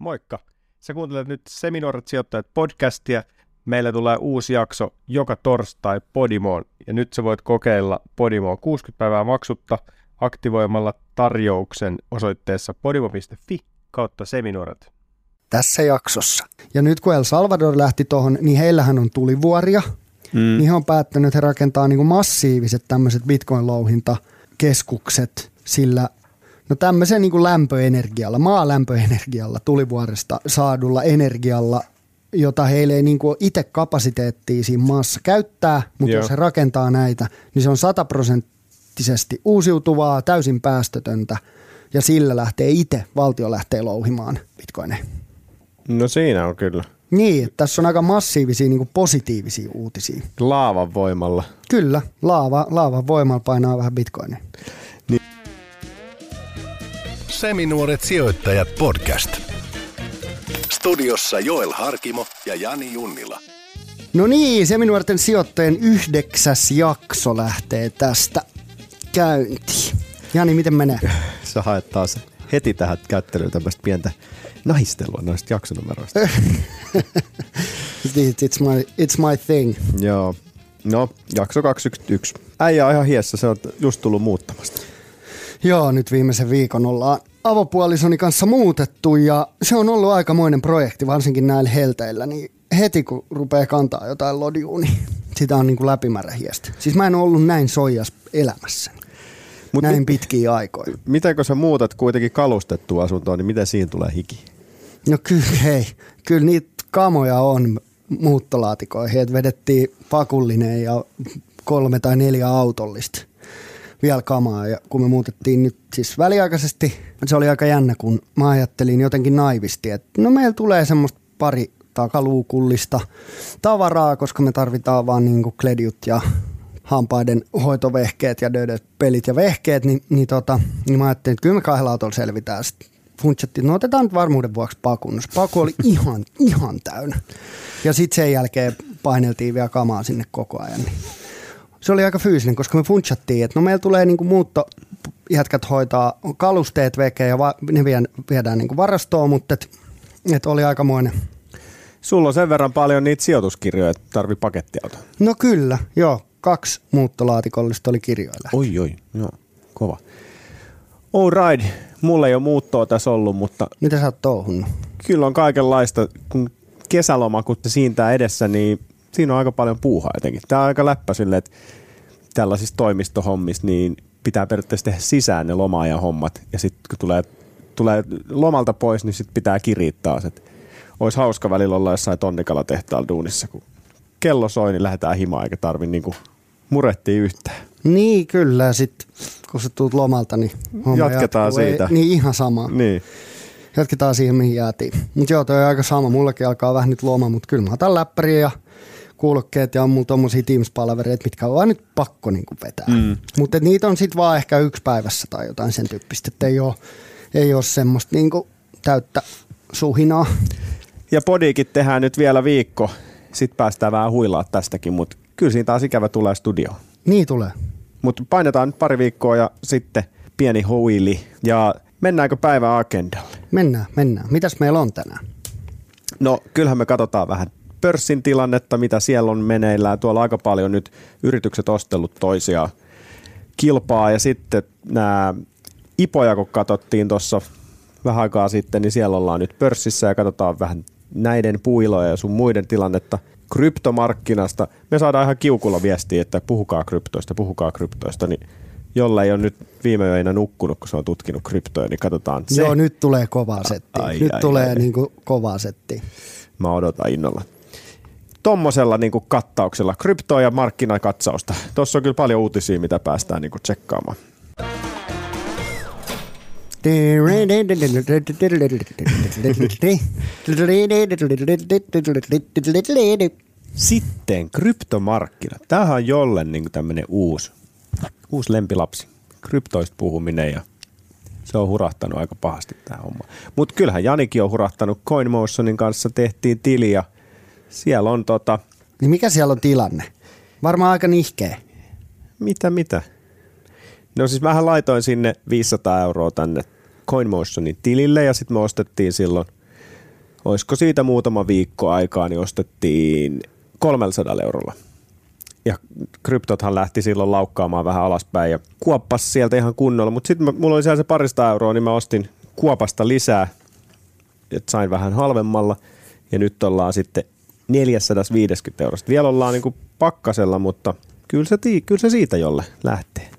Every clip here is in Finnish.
Moikka! Sä kuuntelet nyt Seminoorat sijoittajat podcastia. Meillä tulee uusi jakso joka torstai Podimoon ja nyt sä voit kokeilla Podimoa 60 päivää maksutta aktivoimalla tarjouksen osoitteessa podimo.fi kautta seminoorat. tässä jaksossa. Ja nyt kun El Salvador lähti tuohon, niin heillähän on tulivuoria. Mm. Niin he on päättänyt, että he rakentaa niin massiiviset tämmöiset bitcoin-louhintakeskukset sillä No tämmöisen niin lämpöenergialla, maalämpöenergialla, tulivuoresta saadulla energialla, jota heille ei niin kuin itse kapasiteettia siinä maassa käyttää, mutta Joo. jos he rakentaa näitä, niin se on sataprosenttisesti uusiutuvaa, täysin päästötöntä ja sillä lähtee itse, valtio lähtee louhimaan bitcoineja. No siinä on kyllä. Niin, että tässä on aika massiivisia niin kuin positiivisia uutisia. Laavan voimalla. Kyllä, laava, laavan voimalla painaa vähän bitcoinia. Seminuoret sijoittajat podcast. Studiossa Joel Harkimo ja Jani Junnila. No niin, Seminuorten sijoittajien yhdeksäs jakso lähtee tästä käyntiin. Jani, miten menee? Sä haet taas heti tähän kättelyyn tämmöistä pientä nahistelua noista jaksonumeroista. It's my, it's my thing. Joo. No, jakso 211. Äijä on ihan hiessä, se on just tullut muuttamasta. Joo, nyt viimeisen viikon ollaan avopuolisoni kanssa muutettu ja se on ollut aikamoinen projekti, varsinkin näillä helteillä, niin heti kun rupeaa kantaa jotain lodiua, niin sitä on niin kuin läpimärä hiestä. Siis mä en ole ollut näin soijas elämässäni. Mut näin mi- pitkiä aikoja. Miten kun sä muutat kuitenkin kalustettua asuntoa, niin miten siinä tulee hiki? No kyllä, hei, kyllä niitä kamoja on muuttolaatikoihin, että vedettiin pakullinen ja kolme tai neljä autollista vielä kamaa. Ja kun me muutettiin nyt siis väliaikaisesti, se oli aika jännä, kun mä ajattelin jotenkin naivisti, että no meillä tulee semmoista pari takaluukullista tavaraa, koska me tarvitaan vaan niinku kledjut ja hampaiden hoitovehkeet ja dödöt, pelit ja vehkeet, niin, niin, tota, niin mä ajattelin, että kyllä me kahdella autolla selvitään. Sitten funtsattiin, no otetaan nyt varmuuden vuoksi paku. Se paku oli ihan, ihan täynnä. Ja sitten sen jälkeen paineltiin vielä kamaa sinne koko ajan. Niin se oli aika fyysinen, koska me funtsattiin, että no meillä tulee niinku muutto, jätkät hoitaa kalusteet veke ja va, ne vien, viedään niinku varastoon, mutta et, et oli aikamoinen. Sulla on sen verran paljon niitä sijoituskirjoja, että tarvii pakettiauto. No kyllä, joo, kaksi muuttolaatikollista oli kirjoilla. Oi, oi, joo, kova. All right, mulla ei ole muuttoa tässä ollut, mutta Mitä sä oot touhunnut? kyllä on kaikenlaista. Kun kesäloma, kun se siintää edessä, niin siinä on aika paljon puuhaa jotenkin. Tämä on aika läppä sille, että tällaisissa toimistohommissa niin pitää periaatteessa tehdä sisään ne loma-ajan hommat. Ja sitten kun tulee, tulee lomalta pois, niin sitten pitää kiriä taas. Et olisi hauska välillä olla jossain tonnikalatehtaalla duunissa, kun kello soi, niin lähdetään himaan eikä tarvi niinku murehtia yhtään. Niin kyllä, ja sitten kun sä tuut lomalta, niin homma Jatketaan jatkuu. Ei- siitä. Niin ihan sama. Niin. Jatketaan siihen, mihin jäätiin. Mutta joo, toi on aika sama. Mullakin alkaa vähän nyt loma, mutta kyllä mä otan läppäriä ja kuulokkeet ja on mulla tommosia Teams-palavereita, mitkä on vaan nyt pakko niin vetää. Mm. Mutta niitä on sitten vaan ehkä yksi päivässä tai jotain sen tyyppistä, että ei ole, ei ole semmoista niin täyttä suhinaa. Ja podiikin tehdään nyt vielä viikko. Sitten päästään vähän huilaa tästäkin, mutta kyllä siinä taas ikävä tulee studioon. Niin tulee. Mutta painetaan nyt pari viikkoa ja sitten pieni huili. Ja mennäänkö päivän agendalle? Mennään, mennään. Mitäs meillä on tänään? No kyllähän me katsotaan vähän pörssin tilannetta, mitä siellä on meneillään. Tuolla on aika paljon nyt yritykset ostellut toisiaan kilpaa ja sitten nämä ipoja, kun katsottiin tuossa vähän aikaa sitten, niin siellä ollaan nyt pörssissä ja katsotaan vähän näiden puiloja ja sun muiden tilannetta kryptomarkkinasta. Me saadaan ihan kiukulla viestiä, että puhukaa kryptoista, puhukaa kryptoista, niin jolla ei ole nyt viime yönä nukkunut, kun se on tutkinut kryptoja, niin katsotaan se. Joo, nyt tulee kovaa settiä. Ai, nyt ai, tulee ai. niinku kovaa settiä. Mä odotan innolla. Tommosella niin kattauksella, kryptoa ja markkinakatsausta. Tuossa on kyllä paljon uutisia, mitä päästään niin tsekkaamaan. Sitten kryptomarkkina. Tämähän on jolle niin tämmöinen uusi, uusi lempilapsi. Kryptoista puhuminen ja se on hurahtanut aika pahasti tämä homma. Mutta kyllähän Janikin on hurahtanut CoinMotionin kanssa, tehtiin tili ja siellä on tota, Niin mikä siellä on tilanne? Varmaan aika nihkeä. mitä mitä? No siis mähän laitoin sinne 500 euroa tänne CoinMotionin tilille ja sitten me ostettiin silloin olisiko siitä muutama viikko aikaa, niin ostettiin 300 eurolla. Ja kryptothan lähti silloin laukkaamaan vähän alaspäin ja kuoppas sieltä ihan kunnolla. Mutta sitten mulla oli siellä se parista euroa, niin mä ostin kuopasta lisää, että sain vähän halvemmalla. Ja nyt ollaan sitten 450 eurosta. Vielä ollaan niin kuin pakkasella, mutta kyllä se, kyllä se siitä jolle lähtee.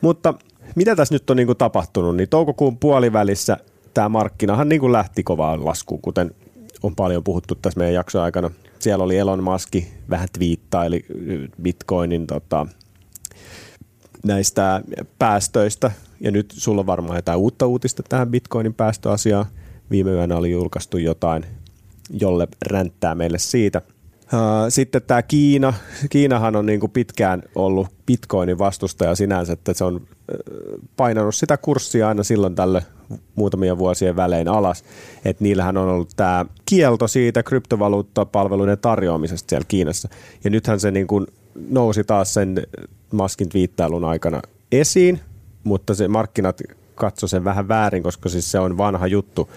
Mutta mitä tässä nyt on niin kuin tapahtunut, niin toukokuun puolivälissä tämä markkinahan niin kuin lähti kovaan laskuun, kuten on paljon puhuttu tässä meidän jakson aikana. Siellä oli Elon Musk vähän twiittaili Bitcoinin tota, näistä päästöistä, ja nyt sulla on varmaan jotain uutta uutista tähän Bitcoinin päästöasiaan. Viime yönä oli julkaistu jotain, jolle ränttää meille siitä – sitten tämä Kiina. Kiinahan on niin kuin pitkään ollut bitcoinin vastustaja sinänsä, että se on painanut sitä kurssia aina silloin tälle muutamia vuosien välein alas. Että niillähän on ollut tämä kielto siitä kryptovaluuttapalveluiden tarjoamisesta siellä Kiinassa. Ja nythän se niin kuin nousi taas sen maskin viittailun aikana esiin, mutta se markkinat katsoi sen vähän väärin, koska siis se on vanha juttu,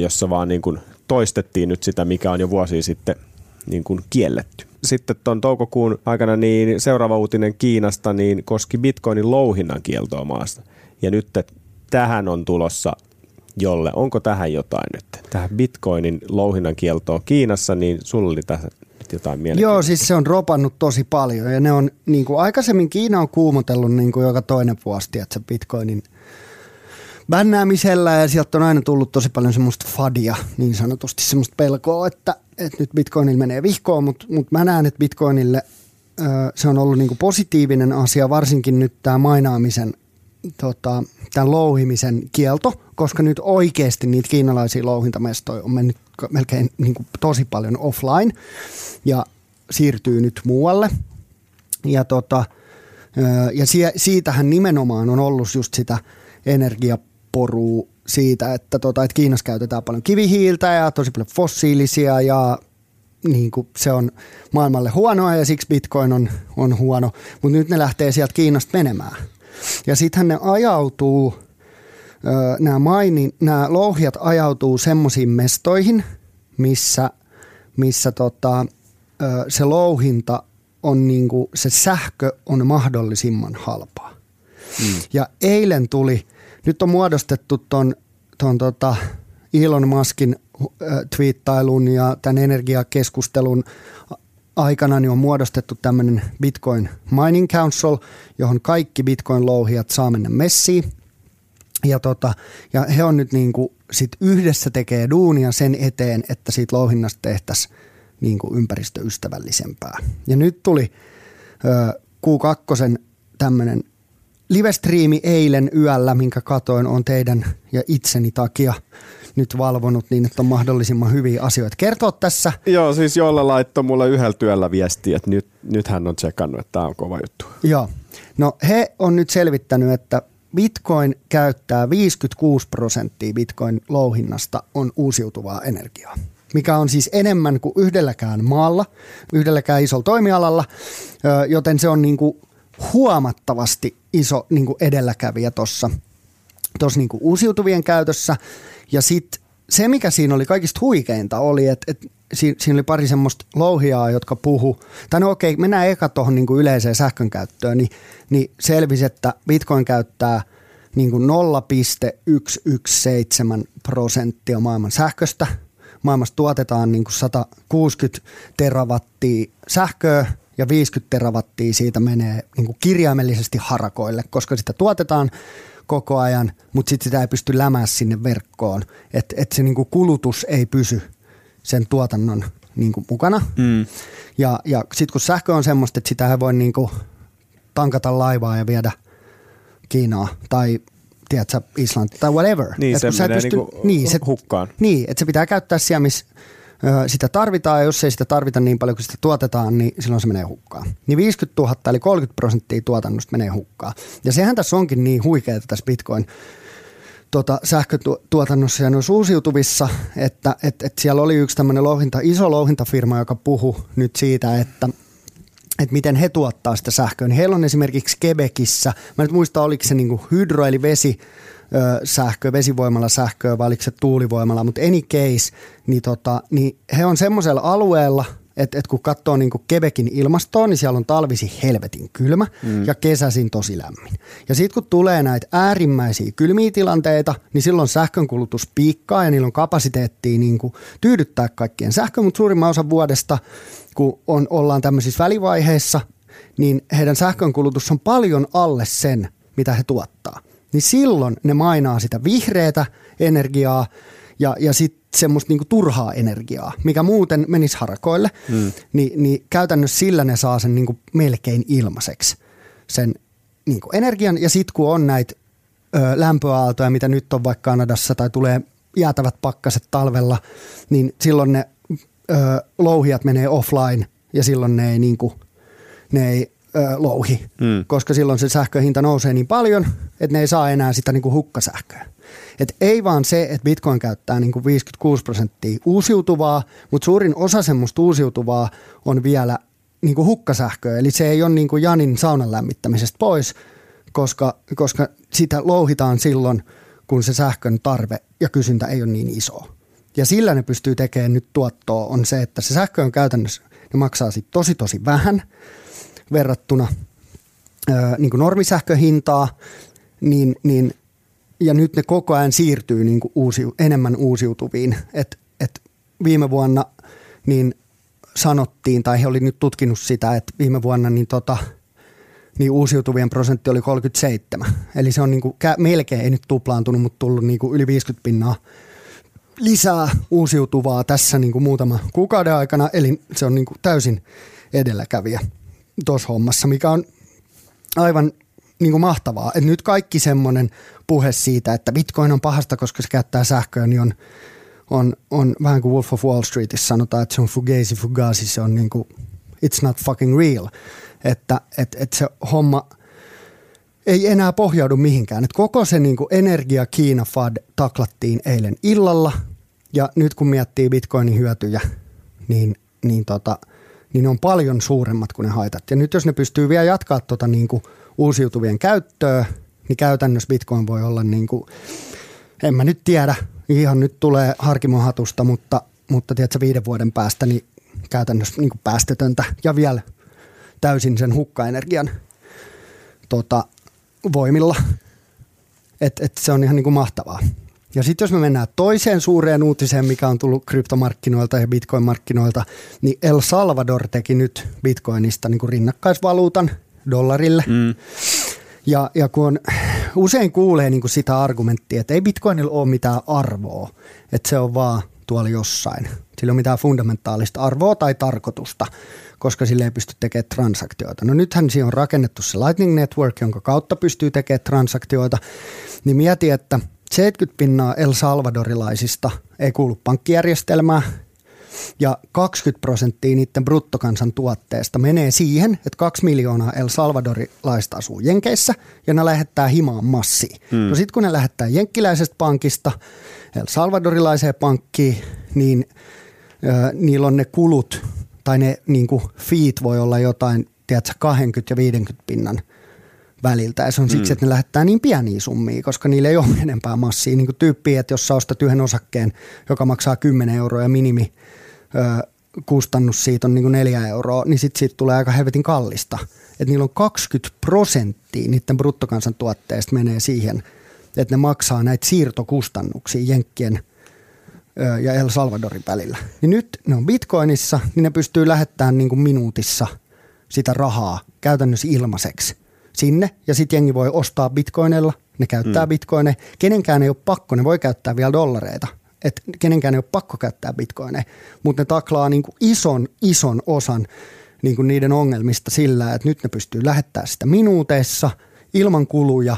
jossa vaan niin kuin toistettiin nyt sitä, mikä on jo vuosi sitten – niin kuin kielletty. Sitten tuon toukokuun aikana niin seuraava uutinen Kiinasta niin koski bitcoinin louhinnan kieltoa maasta. Ja nyt tähän on tulossa jolle. Onko tähän jotain nyt? Tähän bitcoinin louhinnan kieltoa Kiinassa, niin sulla oli tässä jotain mielenkiintoista. Joo, siis se on ropannut tosi paljon ja ne on, niin kuin aikaisemmin Kiina on kuumotellut niin kuin joka toinen vuosi, että se bitcoinin bännäämisellä ja sieltä on aina tullut tosi paljon semmoista fadia, niin sanotusti semmoista pelkoa, että, että nyt bitcoinille menee vihkoon, mutta, mutta mä näen, että bitcoinille ö, se on ollut niinku positiivinen asia, varsinkin nyt tämä mainaamisen, tota, tämän louhimisen kielto, koska nyt oikeasti niitä kiinalaisia louhintamestoja on mennyt melkein niinku tosi paljon offline ja siirtyy nyt muualle. Ja, tota, ja siitähän nimenomaan on ollut just sitä energia poruu siitä, että, tota, että Kiinassa käytetään paljon kivihiiltä ja tosi paljon fossiilisia ja niin kuin se on maailmalle huonoa ja siksi bitcoin on, on huono, mutta nyt ne lähtee sieltä Kiinasta menemään. Ja sittenhän ne ajautuu, nämä, mainin, nämä louhijat ajautuu semmoisiin mestoihin, missä, missä tota, se louhinta on niin kuin, se sähkö on mahdollisimman halpaa. Mm. Ja eilen tuli nyt on muodostettu ton, ton tota Elon Muskin twiittailun ja tämän energiakeskustelun aikana niin on muodostettu tämmöinen Bitcoin Mining Council, johon kaikki Bitcoin-louhijat saa mennä messiin. Ja, tota, ja he on nyt niin kuin sit yhdessä tekee duunia sen eteen, että siitä louhinnasta tehtäisiin niin kuin ympäristöystävällisempää. Ja nyt tuli ö, Q2 tämmöinen livestriimi eilen yöllä, minkä katoin, on teidän ja itseni takia nyt valvonut niin, että on mahdollisimman hyviä asioita kertoa tässä. Joo, siis jolla laittoi mulle yhdellä työllä viestiä, että nyt, nyt hän on tsekannut, että tämä on kova juttu. Joo. No he on nyt selvittänyt, että Bitcoin käyttää 56 prosenttia Bitcoin louhinnasta on uusiutuvaa energiaa mikä on siis enemmän kuin yhdelläkään maalla, yhdelläkään isolla toimialalla, joten se on niin kuin huomattavasti iso niin kuin edelläkävijä tuossa niin uusiutuvien käytössä. Ja sitten se, mikä siinä oli kaikista huikeinta, oli, että, että siinä, oli pari semmoista louhiaa, jotka puhu, tai no okei, mennään eka tuohon niin yleiseen sähkön käyttöön, niin, niin selvisi, että Bitcoin käyttää niin kuin 0,117 prosenttia maailman sähköstä. Maailmassa tuotetaan niin kuin 160 terawattia sähköä, ja 50 terawattia siitä menee niin kuin kirjaimellisesti harakoille, koska sitä tuotetaan koko ajan, mutta sitten sitä ei pysty lämää sinne verkkoon, että et se niin kuin kulutus ei pysy sen tuotannon niin kuin mukana. Mm. Ja, ja sitten kun sähkö on semmoista, että sitä ei voi niin kuin tankata laivaa ja viedä Kiinaa tai tiedätkö, Islanti tai whatever. Niin, se menee pysty, niinku niin, se, hukkaan. Niin, että se pitää käyttää siellä, missä sitä tarvitaan ja jos ei sitä tarvita niin paljon kuin sitä tuotetaan, niin silloin se menee hukkaan. Niin 50 000 eli 30 prosenttia tuotannosta menee hukkaan. Ja sehän tässä onkin niin huikeaa tässä Bitcoin tuota, sähkötuotannossa ja noissa uusiutuvissa, että et, et siellä oli yksi tämmöinen louhinta, iso louhintafirma, joka puhu nyt siitä, että että miten he tuottaa sitä sähköä. Niin heillä on esimerkiksi Quebecissä, mä nyt muista oliko se niinku hydro eli vesi, ö, sähköä, vesivoimalla sähköä vai oliko se tuulivoimalla, mutta any case, niin, tota, niin he on semmoisella alueella, että et kun katsoo niin Quebecin ilmastoa, niin siellä on talvisi helvetin kylmä mm. ja kesäisin tosi lämmin. Ja sitten kun tulee näitä äärimmäisiä kylmiä tilanteita, niin silloin sähkönkulutus piikkaa ja niillä on kapasiteettia niin kuin tyydyttää kaikkien sähkö, mutta suurimman osa vuodesta, kun on, ollaan tämmöisissä välivaiheissa, niin heidän sähkönkulutus on paljon alle sen, mitä he tuottaa. Niin silloin ne mainaa sitä vihreätä energiaa ja, ja sitten semmoista niinku turhaa energiaa, mikä muuten menisi harakoille, mm. niin, niin käytännössä sillä ne saa sen niinku melkein ilmaiseksi, sen niinku energian. Ja sitten kun on näitä ö, lämpöaaltoja, mitä nyt on vaikka Kanadassa tai tulee jäätävät pakkaset talvella, niin silloin ne ö, louhijat menee offline ja silloin ne ei, niinku, ne ei louhi, mm. koska silloin se sähköhinta nousee niin paljon, että ne ei saa enää sitä niinku hukkasähköä. Et ei vaan se, että Bitcoin käyttää niin kuin 56 prosenttia uusiutuvaa, mutta suurin osa semmoista uusiutuvaa on vielä niin kuin hukkasähköä. Eli se ei ole niin kuin Janin saunan lämmittämisestä pois, koska, koska sitä louhitaan silloin, kun se sähkön tarve ja kysyntä ei ole niin iso. Ja sillä ne pystyy tekemään nyt tuottoa on se, että se sähkö on käytännössä, ne maksaa sit tosi tosi vähän verrattuna ö, niin normisähköhintaa, niin, niin ja nyt ne koko ajan siirtyy niin uusi, enemmän uusiutuviin. Et, et viime vuonna niin sanottiin, tai he oli nyt tutkinut sitä, että viime vuonna niin tota, niin uusiutuvien prosentti oli 37. Eli se on niin kuin, melkein, ei nyt tuplaantunut, mutta tullut niin yli 50 pinnaa lisää uusiutuvaa tässä niin kuin muutama kuukauden aikana. Eli se on niin kuin täysin edelläkävijä tuossa hommassa, mikä on aivan niin kuin mahtavaa. Et nyt kaikki semmoinen puhe siitä, että bitcoin on pahasta, koska se käyttää sähköä, niin on, on, on vähän kuin Wolf of Wall Streetissa sanotaan, että se on fugazi, fugazi, se on niin kuin, it's not fucking real. Että et, et se homma ei enää pohjaudu mihinkään. Et koko se niin kuin energia Kiina FAD taklattiin eilen illalla, ja nyt kun miettii bitcoinin hyötyjä, niin, niin, tota, niin ne on paljon suuremmat kuin ne haitat. Ja nyt jos ne pystyy vielä jatkaa tota niin kuin – uusiutuvien käyttöä, niin käytännössä Bitcoin voi olla niin kuin, en mä nyt tiedä, ihan nyt tulee harkimohatusta, mutta, mutta tiedätkö, viiden vuoden päästä niin käytännössä niin kuin päästötöntä ja vielä täysin sen hukkaenergian tota, voimilla. Et, et se on ihan niin kuin mahtavaa. Ja sitten jos me mennään toiseen suureen uutiseen, mikä on tullut kryptomarkkinoilta ja bitcoin-markkinoilta, niin El Salvador teki nyt bitcoinista niin kuin rinnakkaisvaluutan – dollarille. Mm. Ja, ja kun usein kuulee niin kuin sitä argumenttia, että ei bitcoinilla ole mitään arvoa, että se on vaan tuolla jossain. Sillä ei ole mitään fundamentaalista arvoa tai tarkoitusta, koska sille ei pysty tekemään transaktioita. No nythän siihen on rakennettu se Lightning Network, jonka kautta pystyy tekemään transaktioita. Niin mieti, että 70 pinnaa El Salvadorilaisista ei kuulu pankkijärjestelmään, ja 20 prosenttia niiden bruttokansantuotteesta menee siihen, että kaksi miljoonaa El Salvadorilaista asuu Jenkeissä ja ne lähettää himaan massiin. Hmm. No sitten kun ne lähettää jenkkiläisestä pankista El Salvadorilaiseen pankkiin, niin ö, niillä on ne kulut tai ne niin kuin feet voi olla jotain, tiedätkö, 20 ja 50 pinnan väliltä. Ja se on siksi, mm. että ne lähettää niin pieniä summia, koska niillä ei ole enempää massia. Niin kuin tyyppiä, että jos sä ostat yhden osakkeen, joka maksaa 10 euroa ja minimi ö, kustannus siitä on niin kuin neljä euroa, niin sitten siitä tulee aika helvetin kallista. Et niillä on 20 prosenttia niiden bruttokansantuotteesta menee siihen, että ne maksaa näitä siirtokustannuksia Jenkkien ja El Salvadorin välillä. Niin nyt ne on bitcoinissa, niin ne pystyy lähettämään niin kuin minuutissa sitä rahaa käytännössä ilmaiseksi sinne. Ja sitten jengi voi ostaa bitcoinilla, ne käyttää mm. bitcoineja. Kenenkään ei ole pakko, ne voi käyttää vielä dollareita – että kenenkään ei ole pakko käyttää bitcoineja, mutta ne taklaa niin kuin ison, ison osan niin kuin niiden ongelmista sillä, että nyt ne pystyy lähettämään sitä minuuteissa ilman kuluja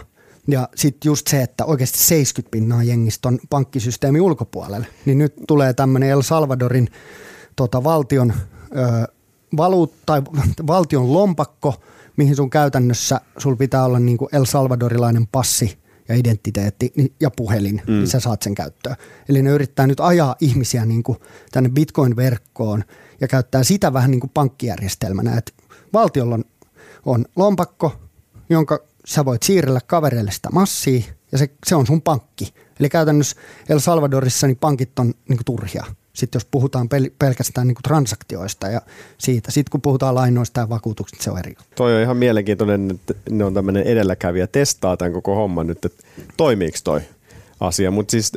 ja sitten just se, että oikeasti 70 pinnaa jengistä on pankkisysteemi ulkopuolelle, niin nyt tulee tämmöinen El Salvadorin tota, valtion, ö, valuut, tai valtion lompakko, mihin sun käytännössä sul pitää olla niin kuin El Salvadorilainen passi ja identiteetti niin, ja puhelin, niin mm. niin sä saat sen käyttöön. Eli ne yrittää nyt ajaa ihmisiä niin kuin tänne Bitcoin-verkkoon ja käyttää sitä vähän niin kuin pankkijärjestelmänä, että valtiolla on, on lompakko, jonka sä voit siirrellä kavereille sitä massia, ja se, se on sun pankki. Eli käytännössä El Salvadorissa niin pankit on niin kuin turhia. Sitten jos puhutaan pel- pelkästään niin kuin transaktioista ja siitä. Sitten kun puhutaan lainoista ja vakuutuksista, se on eri. Toi on ihan mielenkiintoinen, että ne on tämmöinen edelläkävijä, testaa tämän koko homman nyt, että toimiiko toi asia. Mutta siis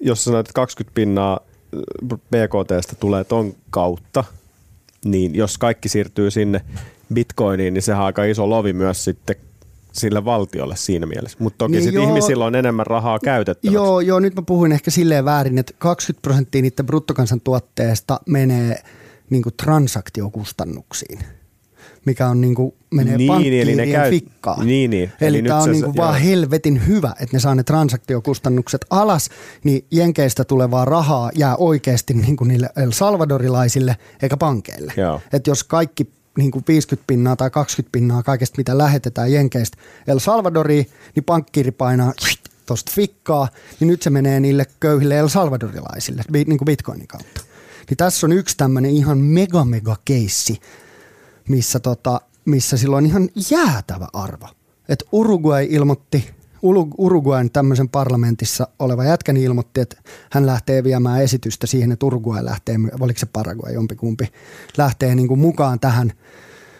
jos sanoit, että 20 pinnaa BKTstä tulee ton kautta, niin jos kaikki siirtyy sinne bitcoiniin, niin sehän on aika iso lovi myös sitten sille valtiolle siinä mielessä. Mutta toki Niin sitten joo. ihmisillä on enemmän rahaa käytettäväksi. Joo, joo, nyt mä puhuin ehkä silleen väärin, että 20 prosenttia niiden bruttokansantuotteesta menee niin transaktiokustannuksiin, mikä on niin kuin, menee Niin, pankkiirien eli ne käy- fikkaan. Niin, niin. Eli, Eli tämä on se- niin kuin joo. vaan helvetin hyvä, että ne saa ne transaktiokustannukset alas, niin jenkeistä tulevaa rahaa jää oikeasti niin kuin niille El Salvadorilaisille eikä pankeille. Joo. Että jos kaikki niin kuin 50 pinnaa tai 20 pinnaa kaikesta, mitä lähetetään jenkeistä El Salvadoriin, niin pankkiiri painaa tuosta fikkaa, niin nyt se menee niille köyhille El Salvadorilaisille niin kuin bitcoinin kautta. Niin tässä on yksi tämmöinen ihan mega mega keissi, missä, tota, missä sillä on ihan jäätävä arvo. Et Uruguay ilmoitti, Uruguayn tämmöisen parlamentissa oleva jätkä niin ilmoitti, että hän lähtee viemään esitystä siihen, että Uruguay lähtee, oliko se Paraguay jompikumpi, lähtee niin kuin mukaan tähän,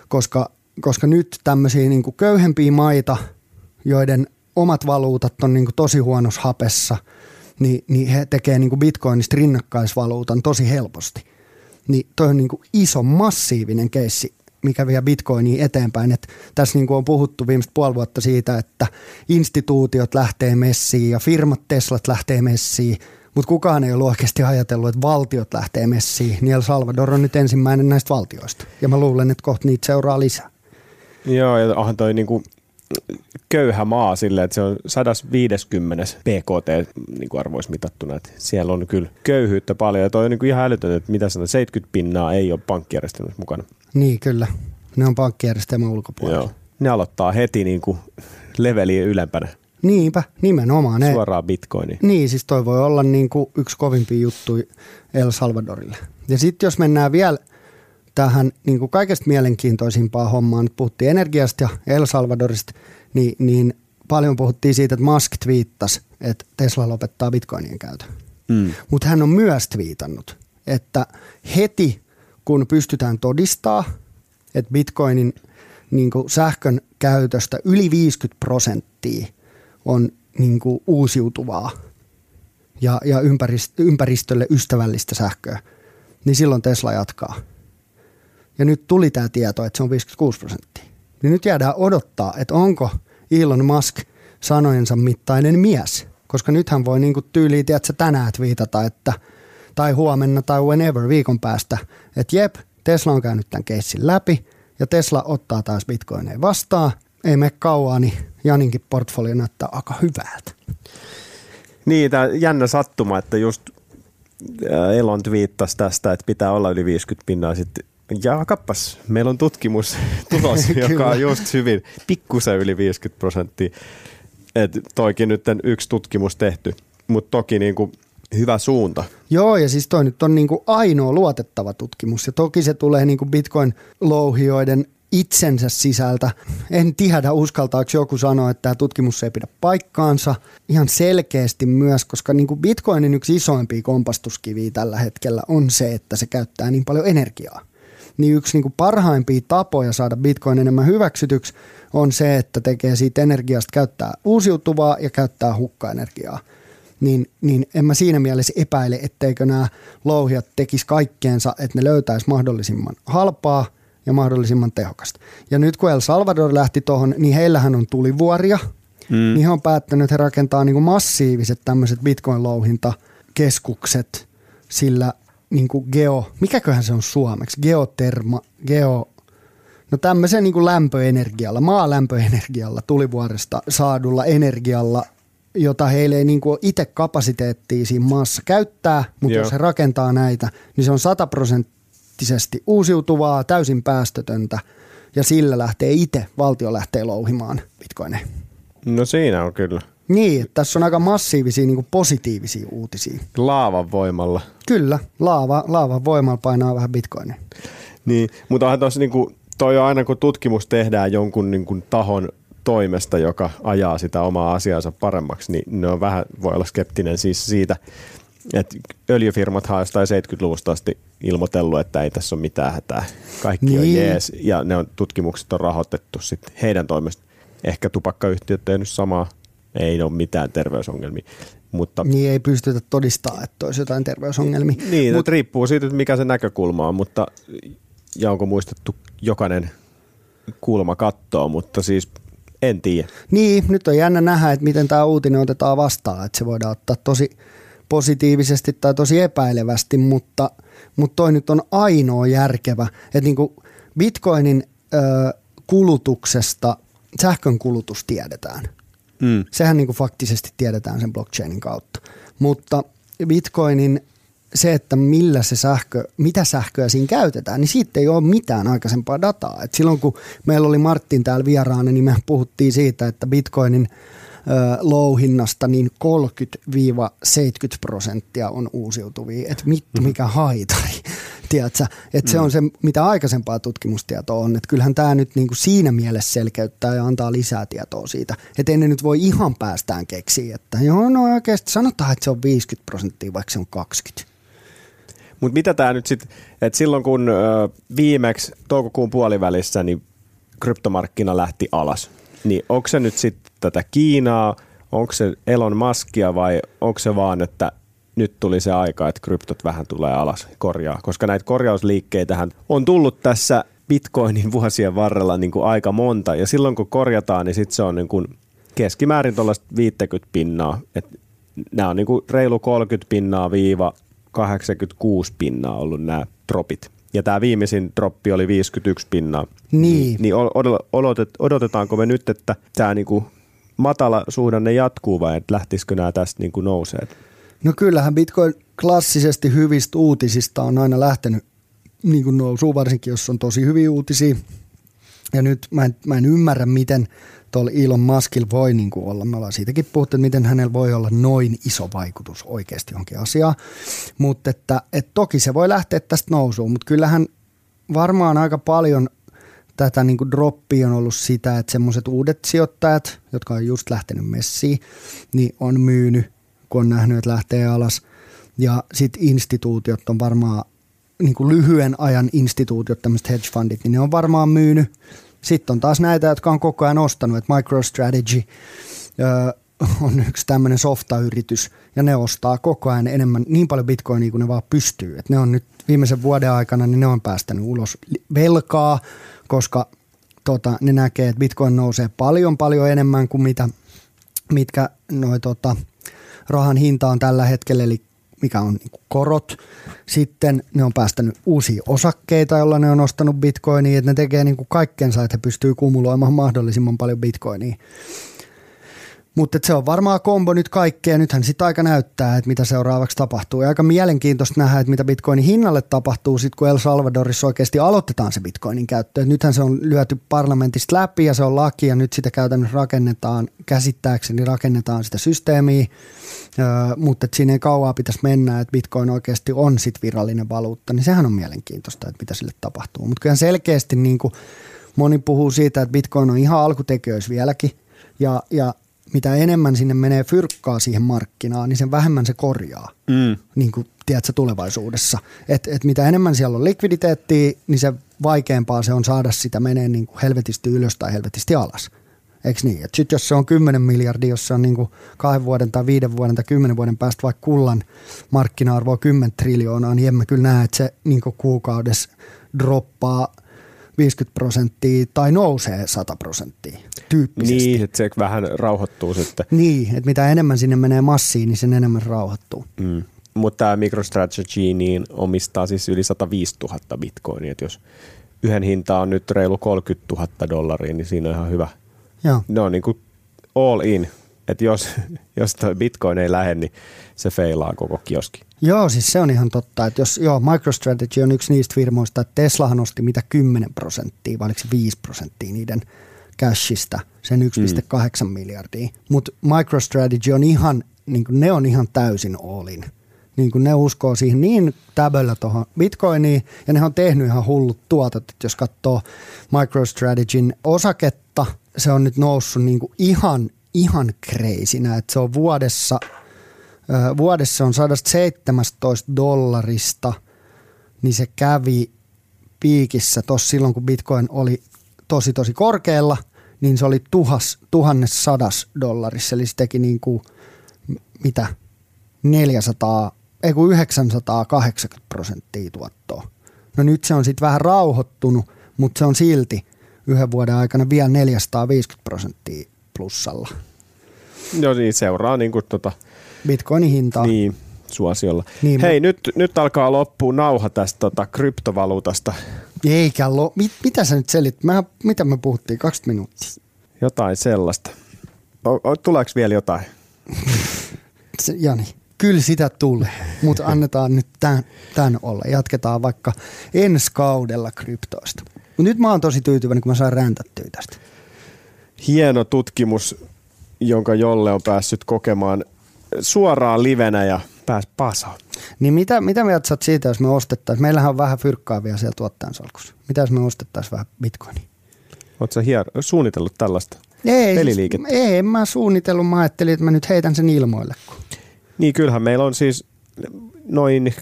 koska, koska nyt tämmöisiä niin kuin köyhempiä maita, joiden omat valuutat on niin kuin tosi huonossa hapessa, niin, niin he tekee niin kuin bitcoinista rinnakkaisvaluutan tosi helposti. Niin toi on niin kuin iso, massiivinen keissi, mikä vie bitcoinia eteenpäin. Et tässä niin kuin on puhuttu viimeiset puoli vuotta siitä, että instituutiot lähtee messiin ja firmat Teslat lähtee messiin, mutta kukaan ei ole oikeasti ajatellut, että valtiot lähtee messiin. Niin El Salvador on nyt ensimmäinen näistä valtioista. Ja mä luulen, että kohta niitä seuraa lisää. Joo, ja onhan toi niinku köyhä maa silleen, että se on 150 PKT niin kuin arvoissa mitattuna. Että siellä on kyllä köyhyyttä paljon ja toi on niin kuin ihan älytöntä, että mitä sanotaan, 70 pinnaa ei ole pankkijärjestelmässä mukana. Niin, kyllä. Ne on pankkijärjestelmän ulkopuolella. Joo. Ne aloittaa heti niin kuin leveliä ylempänä Niinpä, nimenomaan. Ne, suoraan bitcoiniin. Niin, siis toi voi olla niin kuin yksi kovimpia juttuja El Salvadorille. Ja sitten jos mennään vielä tähän niin kuin kaikesta mielenkiintoisimpaan hommaan, nyt puhuttiin energiasta ja El Salvadorista, niin, niin paljon puhuttiin siitä, että Musk twiittasi, että Tesla lopettaa bitcoinien käytön. Mm. Mutta hän on myös twiitannut, että heti kun pystytään todistaa, että bitcoinin niin kuin sähkön käytöstä yli 50 prosenttia on niin kuin uusiutuvaa ja, ja ympärist- ympäristölle ystävällistä sähköä, niin silloin Tesla jatkaa. Ja nyt tuli tämä tieto, että se on 56 prosenttia. Niin nyt jäädään odottaa, että onko Elon Musk sanojensa mittainen mies. Koska nythän voi niinku tyyliin, tiedätkö, tänään viitata, että tai huomenna tai whenever viikon päästä, että jep, Tesla on käynyt tämän keissin läpi ja Tesla ottaa taas bitcoineja vastaan. Ei mene kauaa, niin Janinkin portfolio näyttää aika hyvältä. Niin, tämä jännä sattuma, että just ää, Elon twiittasi tästä, että pitää olla yli 50 pinnaa sitten. Ja kappas, meillä on tutkimus tulos, joka on just hyvin pikkusen yli 50 prosenttia. Et toikin nyt yksi tutkimus tehty, mutta toki niinku hyvä suunta. Joo, ja siis toi nyt on niinku ainoa luotettava tutkimus. Ja toki se tulee niinku Bitcoin-louhijoiden itsensä sisältä. En tiedä, uskaltaako joku sanoa, että tämä tutkimus ei pidä paikkaansa. Ihan selkeästi myös, koska niinku Bitcoinin yksi isoimpia kompastuskiviä tällä hetkellä on se, että se käyttää niin paljon energiaa. Niin yksi niinku parhaimpia tapoja saada Bitcoin enemmän hyväksytyksi on se, että tekee siitä energiasta käyttää uusiutuvaa ja käyttää hukkaenergiaa niin, niin en mä siinä mielessä epäile, etteikö nämä louhijat tekis kaikkeensa, että ne löytäis mahdollisimman halpaa ja mahdollisimman tehokasta. Ja nyt kun El Salvador lähti tuohon, niin heillähän on tulivuoria, mm. niin he on päättänyt, että he rakentaa niinku massiiviset tämmöiset bitcoin-louhintakeskukset sillä niinku geo, mikäköhän se on suomeksi, geoterma, geo, No tämmöisen niin lämpöenergialla, maalämpöenergialla, tulivuoresta saadulla energialla, jota heille ei niin itse kapasiteettia siinä maassa käyttää, mutta Joo. jos he rakentaa näitä, niin se on sataprosenttisesti uusiutuvaa, täysin päästötöntä, ja sillä lähtee itse, valtio lähtee louhimaan bitcoineja. No siinä on kyllä Niin, tässä on aika massiivisia niin positiivisia uutisia. laavan voimalla. Kyllä, laava, laavan voimalla painaa vähän bitcoinia. Niin, mutta onhan tuossa niinku, toi on aina kun tutkimus tehdään jonkun niinku tahon toimesta, joka ajaa sitä omaa asiansa paremmaksi, niin ne on vähän, voi olla skeptinen siis siitä, että öljyfirmat jostain 70-luvusta asti ilmoitellut, että ei tässä ole mitään hätää. Kaikki niin. on jees ja ne on, tutkimukset on rahoitettu sitten heidän toimesta. Ehkä tupakkayhtiöt tehnyt samaa, ei ole mitään terveysongelmia. Mutta, niin ei pystytä todistamaan, että olisi jotain terveysongelmia. Niin, Mut, riippuu siitä, että mikä se näkökulma on, mutta ja onko muistettu jokainen kulma kattoa, mutta siis en tiedä. Niin, nyt on jännä nähdä, että miten tämä uutinen otetaan vastaan, että se voidaan ottaa tosi positiivisesti tai tosi epäilevästi, mutta, mutta toi nyt on ainoa järkevä, että niin kuin Bitcoinin ö, kulutuksesta sähkön kulutus tiedetään. Mm. Sehän niin kuin faktisesti tiedetään sen blockchainin kautta. Mutta Bitcoinin se, että millä se sähkö, mitä sähköä siinä käytetään, niin siitä ei ole mitään aikaisempaa dataa. Et silloin kun meillä oli Martin täällä vieraana, niin me puhuttiin siitä, että Bitcoinin louhinnasta niin 30-70 prosenttia on uusiutuvia. Että mit, mhm. mikä haitari, tiedätkö? Että mm. se on se, mitä aikaisempaa tutkimustietoa on. Että kyllähän tämä nyt niinku siinä mielessä selkeyttää ja antaa lisää tietoa siitä. Että ennen nyt voi ihan päästään keksiä, että joo, no oikeasti sanotaan, että se on 50 prosenttia, vaikka se on 20. Mutta mitä tämä nyt sitten, että silloin kun viimeksi toukokuun puolivälissä niin kryptomarkkina lähti alas, niin onko se nyt sitten tätä Kiinaa, onko se Elon Muskia vai onko se vaan, että nyt tuli se aika, että kryptot vähän tulee alas korjaa, koska näitä korjausliikkeitähän on tullut tässä Bitcoinin vuosien varrella niin kuin aika monta, ja silloin kun korjataan, niin sitten se on niin kuin keskimäärin tuollaista 50 pinnaa, että nämä on niin kuin reilu 30 pinnaa viiva 86 pinnaa ollut nämä dropit. Ja tämä viimeisin droppi oli 51 pinnaa. Niin. Niin odotet, odotetaanko me nyt, että tämä niinku matala suhdanne jatkuu vai että lähtisikö nämä tästä niinku nousee? No kyllähän Bitcoin klassisesti hyvistä uutisista on aina lähtenyt niin kuin nousuun, varsinkin jos on tosi hyviä uutisia. Ja nyt mä en, mä en ymmärrä, miten tuolla Elon Muskilla voi niin kuin olla. Me ollaan siitäkin puhuttu, että miten hänellä voi olla noin iso vaikutus oikeasti johonkin asiaan. Mutta että, että toki se voi lähteä tästä nousuun, mutta kyllähän varmaan aika paljon tätä niin kuin droppia on ollut sitä, että semmoiset uudet sijoittajat, jotka on just lähtenyt messiin, niin on myynyt, kun on nähnyt, että lähtee alas. Ja sitten instituutiot on varmaan niin kuin lyhyen ajan instituutiot, tämmöiset hedge fundit, niin ne on varmaan myynyt sitten on taas näitä, jotka on koko ajan ostanut, että MicroStrategy on yksi tämmöinen softayritys ja ne ostaa koko ajan enemmän, niin paljon bitcoinia kuin ne vaan pystyy. Et ne on nyt viimeisen vuoden aikana, niin ne on päästänyt ulos velkaa, koska tota, ne näkee, että bitcoin nousee paljon paljon enemmän kuin mitä, mitkä noi, tota, rahan hinta on tällä hetkellä, eli mikä on niin korot. Sitten ne on päästänyt uusia osakkeita, joilla ne on ostanut bitcoinia, että ne tekee niin kuin kaikkensa, että he pystyy kumuloimaan mahdollisimman paljon bitcoinia. Mutta se on varmaan kombo nyt kaikkea. Nythän sitten aika näyttää, että mitä seuraavaksi tapahtuu. Ja aika mielenkiintoista nähdä, että mitä bitcoinin hinnalle tapahtuu sitten, kun El Salvadorissa oikeasti aloitetaan se bitcoinin käyttö. Et nythän se on lyöty parlamentista läpi ja se on laki ja nyt sitä käytännössä rakennetaan, käsittääkseni rakennetaan sitä systeemiä. Mutta siinä ei kauaa pitäisi mennä, että bitcoin oikeasti on sitten virallinen valuutta, niin sehän on mielenkiintoista, että mitä sille tapahtuu. Mutta kyllä selkeästi niin kuin moni puhuu siitä, että bitcoin on ihan alkutekijöissä vieläkin ja, ja mitä enemmän sinne menee fyrkkaa siihen markkinaan, niin sen vähemmän se korjaa mm. niin kuin, tiedätkö, tulevaisuudessa. Et, et mitä enemmän siellä on likviditeettiä, niin se vaikeampaa se on saada sitä menee niin kuin helvetisti ylös tai helvetisti alas. Eikö niin? Et sit jos se on 10 miljardia, jos se on niin kuin kahden vuoden tai viiden vuoden tai kymmenen vuoden päästä vaikka kullan markkina-arvoa 10 triljoonaa, niin en mä kyllä näe, että se niin kuin kuukaudessa droppaa – 50 prosenttia tai nousee 100 prosenttia tyyppisesti. Niin, että se vähän rauhoittuu sitten. Niin, että mitä enemmän sinne menee massiin, niin sen enemmän rauhoittuu. Mm. Mutta tämä MicroStrategy niin omistaa siis yli 105 000 bitcoinia, että jos yhden hinta on nyt reilu 30 000 dollaria, niin siinä on ihan hyvä. Joo. Ne on niin kuin all in, että jos, jos toi bitcoin ei lähde, niin se feilaa koko kioski. Joo, siis se on ihan totta, että jos joo, MicroStrategy on yksi niistä firmoista, että Teslahan nosti mitä 10 prosenttia, vai oliko se 5 prosenttia niiden cashista, sen 1,8 mm. miljardia. Mutta MicroStrategy on ihan, niin kuin ne on ihan täysin allin. Niin kuin ne uskoo siihen niin täböllä tuohon bitcoiniin, ja ne on tehnyt ihan hullut tuotot, että jos katsoo MicroStrategyn osaketta, se on nyt noussut niinku ihan, ihan kreisinä, että se on vuodessa, vuodessa on 117 dollarista, niin se kävi piikissä tuossa silloin, kun Bitcoin oli tosi tosi korkealla, niin se oli tuhas, tuhannes sadas dollarissa, eli se teki niin kuin, mitä, 400, ei kun 980 prosenttia tuottoa. No nyt se on sitten vähän rauhoittunut, mutta se on silti yhden vuoden aikana vielä 450 prosenttia plussalla. No niin, seuraa niin kuin tota, Bitcoinin hintaa. niin, suosiolla. Niin, Hei, nyt, nyt alkaa loppua nauha tästä tota, kryptovaluutasta. Eikä lo, mit, mitä sä nyt selit? Mä, mitä me puhuttiin? 20 minuuttia. Jotain sellaista. O, o, tuleeko vielä jotain? Se, Jani, kyllä sitä tulee, mutta annetaan nyt tämän, tämän olla. Jatketaan vaikka ensi kaudella kryptoista. Mut nyt mä oon tosi tyytyväinen, kun mä saan räntättyä tästä. Hieno tutkimus, jonka Jolle on päässyt kokemaan suoraan livenä ja pääs pasaan. Niin mitä, mitä mieltä sä siitä, jos me ostettaisiin? Meillähän on vähän fyrkkaa vielä siellä tuottajan salkussa. Mitä jos me ostettaisiin vähän bitcoinia? Oletko sä hier- suunnitellut tällaista? Ei, Peliliikettä. Siis, ei, en mä suunnitellut. Mä ajattelin, että mä nyt heitän sen ilmoille. Niin kyllähän meillä on siis noin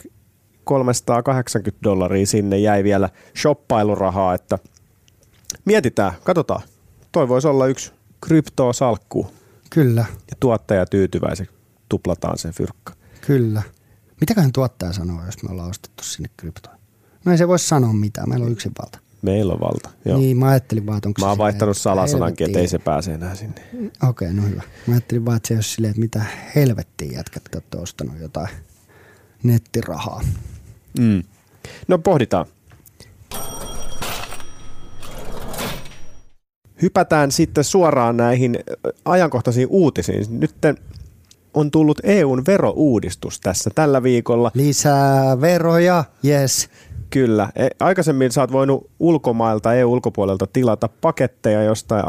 380 dollaria sinne jäi vielä shoppailurahaa, että mietitään, katsotaan. Toi voisi olla yksi kryptosalkku Kyllä, ja tuottaja tyytyväiseksi tuplataan sen fyrkka. kyllä. Mitäköhän tuottaja sanoo, jos me ollaan ostettu sinne kryptoa? No ei se voi sanoa mitään, meillä on yksin valta. Meillä on valta. Joo. Niin, mä ajattelin vaan, että onko Mä oon vaihtanut että salasanankin, että ei helvettiä. se pääse enää sinne. Okei, no hyvä. Mä ajattelin vaan, että se ole silleen, että mitä helvettiä jätkät te olette ostanut jotain nettirahaa. Mm. No pohditaan. Hypätään sitten suoraan näihin ajankohtaisiin uutisiin. Nyt on tullut EUn verouudistus tässä tällä viikolla. Lisää veroja, yes. Kyllä. E- Aikaisemmin sä oot voinut ulkomailta, EU-ulkopuolelta tilata paketteja jostain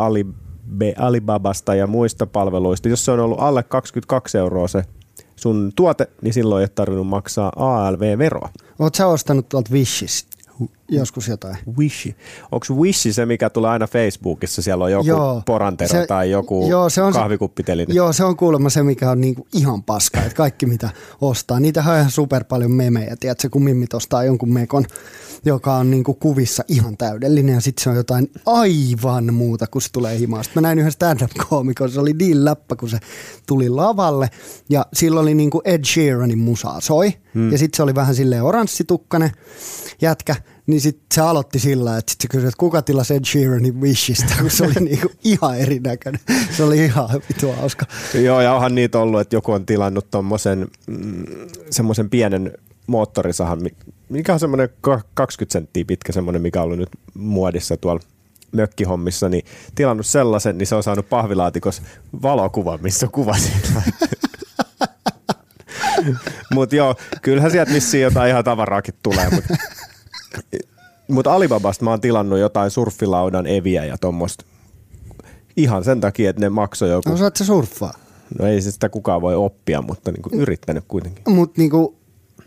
Alibabasta ja muista palveluista. Jos se on ollut alle 22 euroa se sun tuote, niin silloin ei ole tarvinnut maksaa ALV-veroa. Oot sä ostanut tuolta Wishis joskus jotain? Wishi. Onko Wishi se, mikä tulee aina Facebookissa? Siellä on joku Joo. porantero Se- tai joku joo, se on se- kahvikuppiteline. Joo, se on kuulemma se, mikä on niinku ihan paska, että kaikki mitä ostaa. Niitähän on ihan super paljon memejä, tiedätkö, kun mimmit ostaa jonkun mekon, joka on niinku kuvissa ihan täydellinen ja sitten se on jotain aivan muuta, kun se tulee himaan. Sitten mä näin yhden stand-up-koomikon, se oli niin läppä, kun se tuli lavalle ja silloin oli niinku Ed Sheeranin musaa soi hmm. ja sitten se oli vähän silleen oranssitukkainen jätkä, niin sitten se aloitti sillä, että sit se kysyi, että kuka tilasi Ed Sheeranin Wishistä, kun se oli niinku ihan erinäköinen. Se oli ihan vitu hauska. Joo, ja onhan niitä ollut, että joku on tilannut tuommoisen mm, semmoisen pienen moottorisahan, mi- mikä on semmoinen ka- 20 senttiä pitkä, semmoinen, mikä on ollut nyt muodissa tuolla mökkihommissa, niin tilannut sellaisen, niin se on saanut pahvilaatikossa valokuvan, missä on kuva siitä. Mutta joo, kyllähän sieltä vissiin jotain ihan tavaraakin tulee, mutta mut Alibabasta mä oon tilannut jotain surffilaudan eviä ja tuommoista ihan sen takia, että ne maksoi joku Osaat sä surffaa? No ei se sitä kukaan voi oppia, mutta niin kuin yrittänyt kuitenkin. Mutta niinku,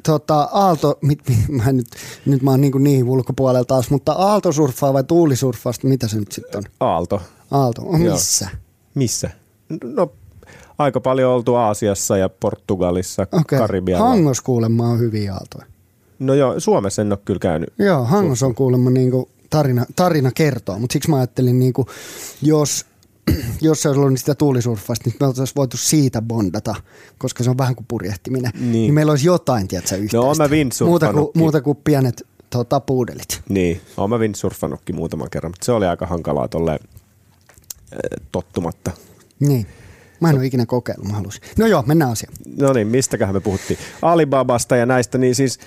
tota, Aalto, mit, mit, mä nyt, nyt mä oon niinku niin ulkopuolella taas, mutta Aaltosurffaa vai tuulisurffausta, mitä se nyt sitten on? Aalto. Aalto, on Joo. missä? Missä? No aika paljon oltu Aasiassa ja Portugalissa, okay. Karibialla. Hangos kuulemma on hyviä aaltoja. No joo, Suomessa en ole kyllä käynyt. Joo, Hangos on kuulemma niinku tarina, tarina kertoo, mutta siksi mä ajattelin, niinku, jos, jos se olisi ollut sitä tuulisurffasta, niin me oltaisiin voitu siitä bondata, koska se on vähän kuin purjehtiminen. Niin, Niin. niin meillä olisi jotain, tiedätkö, yhteistä. No, mä muuta, kuin, muuta kuin pienet tota, puudelit. Niin, oon mä windsurfannutkin muutaman kerran, mutta se oli aika hankalaa tolleen äh, tottumatta. Niin. Mä en ole ikinä kokeillut, mä haluaisin. No joo, mennään asiaan. No niin, mistäköhän me puhuttiin? Alibabasta ja näistä, niin siis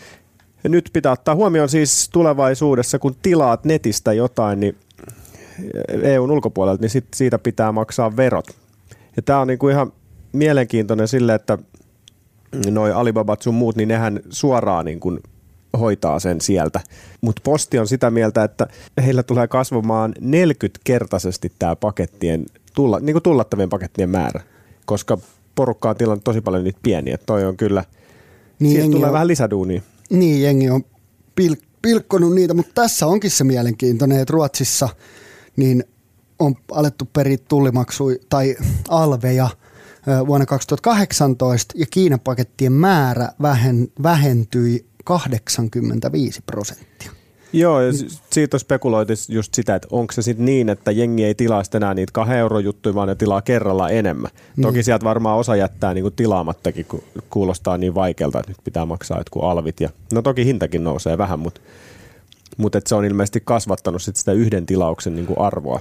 nyt pitää ottaa huomioon siis tulevaisuudessa, kun tilaat netistä jotain, niin EUn ulkopuolelta, niin sit siitä pitää maksaa verot. Ja tämä on niinku ihan mielenkiintoinen sille, että noi Alibabat sun muut, niin nehän suoraan niin kuin hoitaa sen sieltä. Mutta posti on sitä mieltä, että heillä tulee kasvamaan 40-kertaisesti tämä pakettien, tulla, niin kuin tullattavien pakettien määrä, koska porukka on tilannut tosi paljon niitä pieniä. Toi on kyllä, Niin jengi tulee on, vähän lisäduunia. Niin, jengi on pil, pilkkonut niitä, mutta tässä onkin se mielenkiintoinen, että Ruotsissa niin on alettu periä tullimaksui tai alveja vuonna 2018 ja Kiinan pakettien määrä vähen, vähentyi 85 prosenttia. Joo, ja siitä on spekuloitu just sitä, että onko se sitten niin, että jengi ei tilaa enää niitä kahden euron juttuja, vaan ne tilaa kerralla enemmän. Toki Niin. sieltä varmaan osa jättää niinku tilaamattakin, kun kuulostaa niin vaikealta, että nyt pitää maksaa jotkut alvit. Ja, no toki hintakin nousee vähän, mutta mut se on ilmeisesti kasvattanut sit sitä yhden tilauksen niinku arvoa.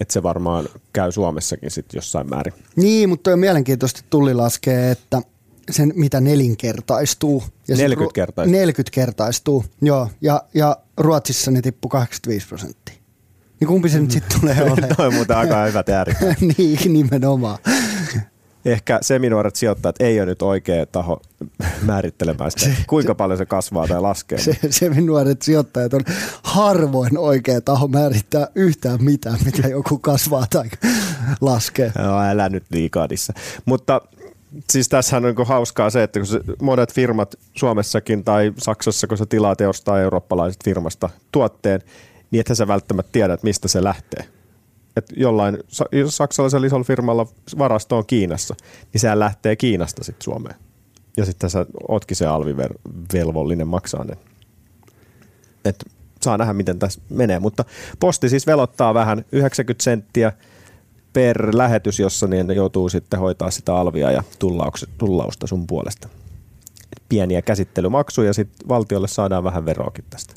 Että se varmaan käy Suomessakin sitten jossain määrin. Niin, mutta on mielenkiintoista, että tulli laskee, että sen mitä nelinkertaistuu. Ja sit 40 Ru- kertaistuu. 40 kertaistuu, joo. Ja, ja Ruotsissa ne tippuu 85 prosenttia. Niin kumpi se nyt sitten tulee olemaan? Toi on muuten aika hyvä ääri. niin, nimenomaan. Ehkä seminuoret sijoittajat ei ole nyt oikea taho määrittelemään sitä, kuinka paljon se kasvaa tai laskee. Se, se nuoret sijoittajat on harvoin oikea taho määrittää yhtään mitään, mitä joku kasvaa tai laskee. No, älä nyt liikaa niissä. Mutta siis tässähän on niinku hauskaa se, että kun se, monet firmat Suomessakin tai Saksassa, kun sä tilaat jostain eurooppalaisesta firmasta tuotteen, niin ethän sä välttämättä tiedä, että mistä se lähtee. Et jollain saksalaisella isolla firmalla varasto on Kiinassa, niin sehän lähtee Kiinasta sitten Suomeen. Ja sitten sä ootkin se alvivelvollinen maksaa ne. Et saa nähdä, miten tässä menee. Mutta posti siis velottaa vähän 90 senttiä per lähetys, jossa niin joutuu sitten hoitaa sitä alvia ja tullausta sun puolesta. Pieniä käsittelymaksuja ja sitten valtiolle saadaan vähän veroakin tästä.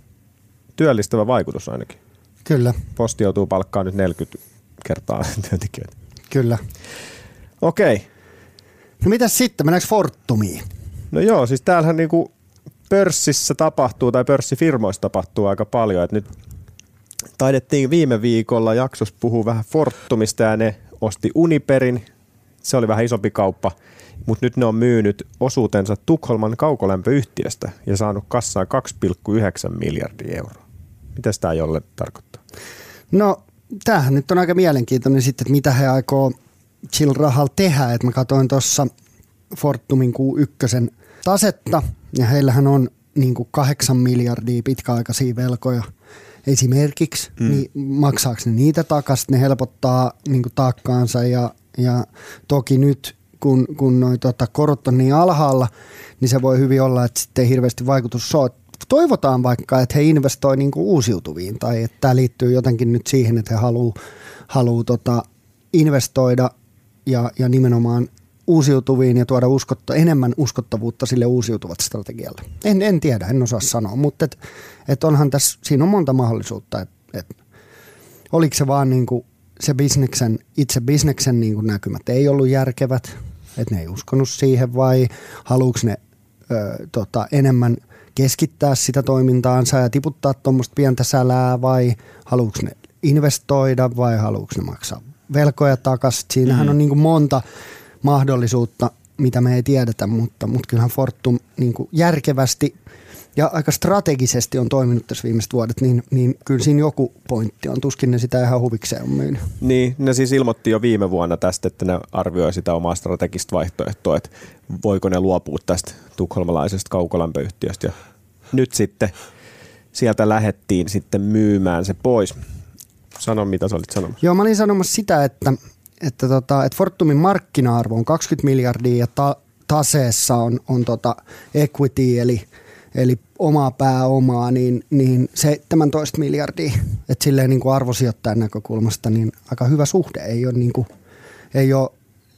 Työllistävä vaikutus ainakin. Kyllä, Posti joutuu palkkaan nyt 40 kertaa työntekijöitä. kyllä. Okei. No mitäs sitten, mennäänkö Fortumiin? No joo, siis täällähän niinku pörssissä tapahtuu tai pörssifirmoissa tapahtuu aika paljon. Et nyt taidettiin viime viikolla jaksossa puhua vähän Fortumista ja ne osti Uniperin. Se oli vähän isompi kauppa, mutta nyt ne on myynyt osuutensa Tukholman kaukolämpöyhtiöstä ja saanut kassaan 2,9 miljardia euroa. Mitä tämä jolle tarkoittaa? No, tämähän nyt on aika mielenkiintoinen sitten, että mitä he aikoo sillä rahalla tehdä. Et mä katsoin tuossa Fortumin Q1 tasetta, ja heillähän on niin kuin kahdeksan miljardia pitkäaikaisia velkoja esimerkiksi, mm. niin maksaako ne niitä takaisin, ne helpottaa niin kuin taakkaansa ja, ja toki nyt kun, kun noi tota, korot on niin alhaalla, niin se voi hyvin olla, että sitten ei hirveästi vaikutus ole. Toivotaan vaikka, että he investoi niin kuin uusiutuviin tai että tämä liittyy jotenkin nyt siihen, että he haluaa haluu, tota, investoida ja, ja nimenomaan uusiutuviin ja tuoda uskotto, enemmän uskottavuutta sille uusiutuvat strategialle. En, en tiedä, en osaa sanoa, mutta et, et onhan tässä, siinä on monta mahdollisuutta, että et, oliko se vaan niin kuin se bisneksen, itse bisneksen niin kuin näkymät ei ollut järkevät, että ne ei uskonut siihen vai haluuks ne ö, tota, enemmän keskittää sitä toimintaansa ja tiputtaa tuommoista pientä sälää vai haluuks ne investoida vai haluuks ne maksaa velkoja takaisin. Siinähän mm. on niin kuin monta mahdollisuutta, mitä me ei tiedetä, mutta, mutta kyllähän Fortum niin kuin järkevästi ja aika strategisesti on toiminut tässä viimeiset vuodet, niin, niin kyllä siinä joku pointti on. Tuskin ne sitä ihan huvikseen on myynyt. Niin, ne siis ilmoitti jo viime vuonna tästä, että ne arvioi sitä omaa strategista vaihtoehtoa, että voiko ne luopua tästä tukholmalaisesta kaukolämpöyhtiöstä. Ja nyt sitten sieltä lähettiin sitten myymään se pois. Sano, mitä sä olit sanomassa. Joo, mä olin sanomassa sitä, että, että, tota, että Fortumin markkina-arvo on 20 miljardia ja ta- taseessa on, on tota equity, eli, eli omaa pääomaa, niin, niin 17 miljardia. Että silleen niin kuin arvosijoittajan näkökulmasta niin aika hyvä suhde. Ei ole, niin kuin, ei ole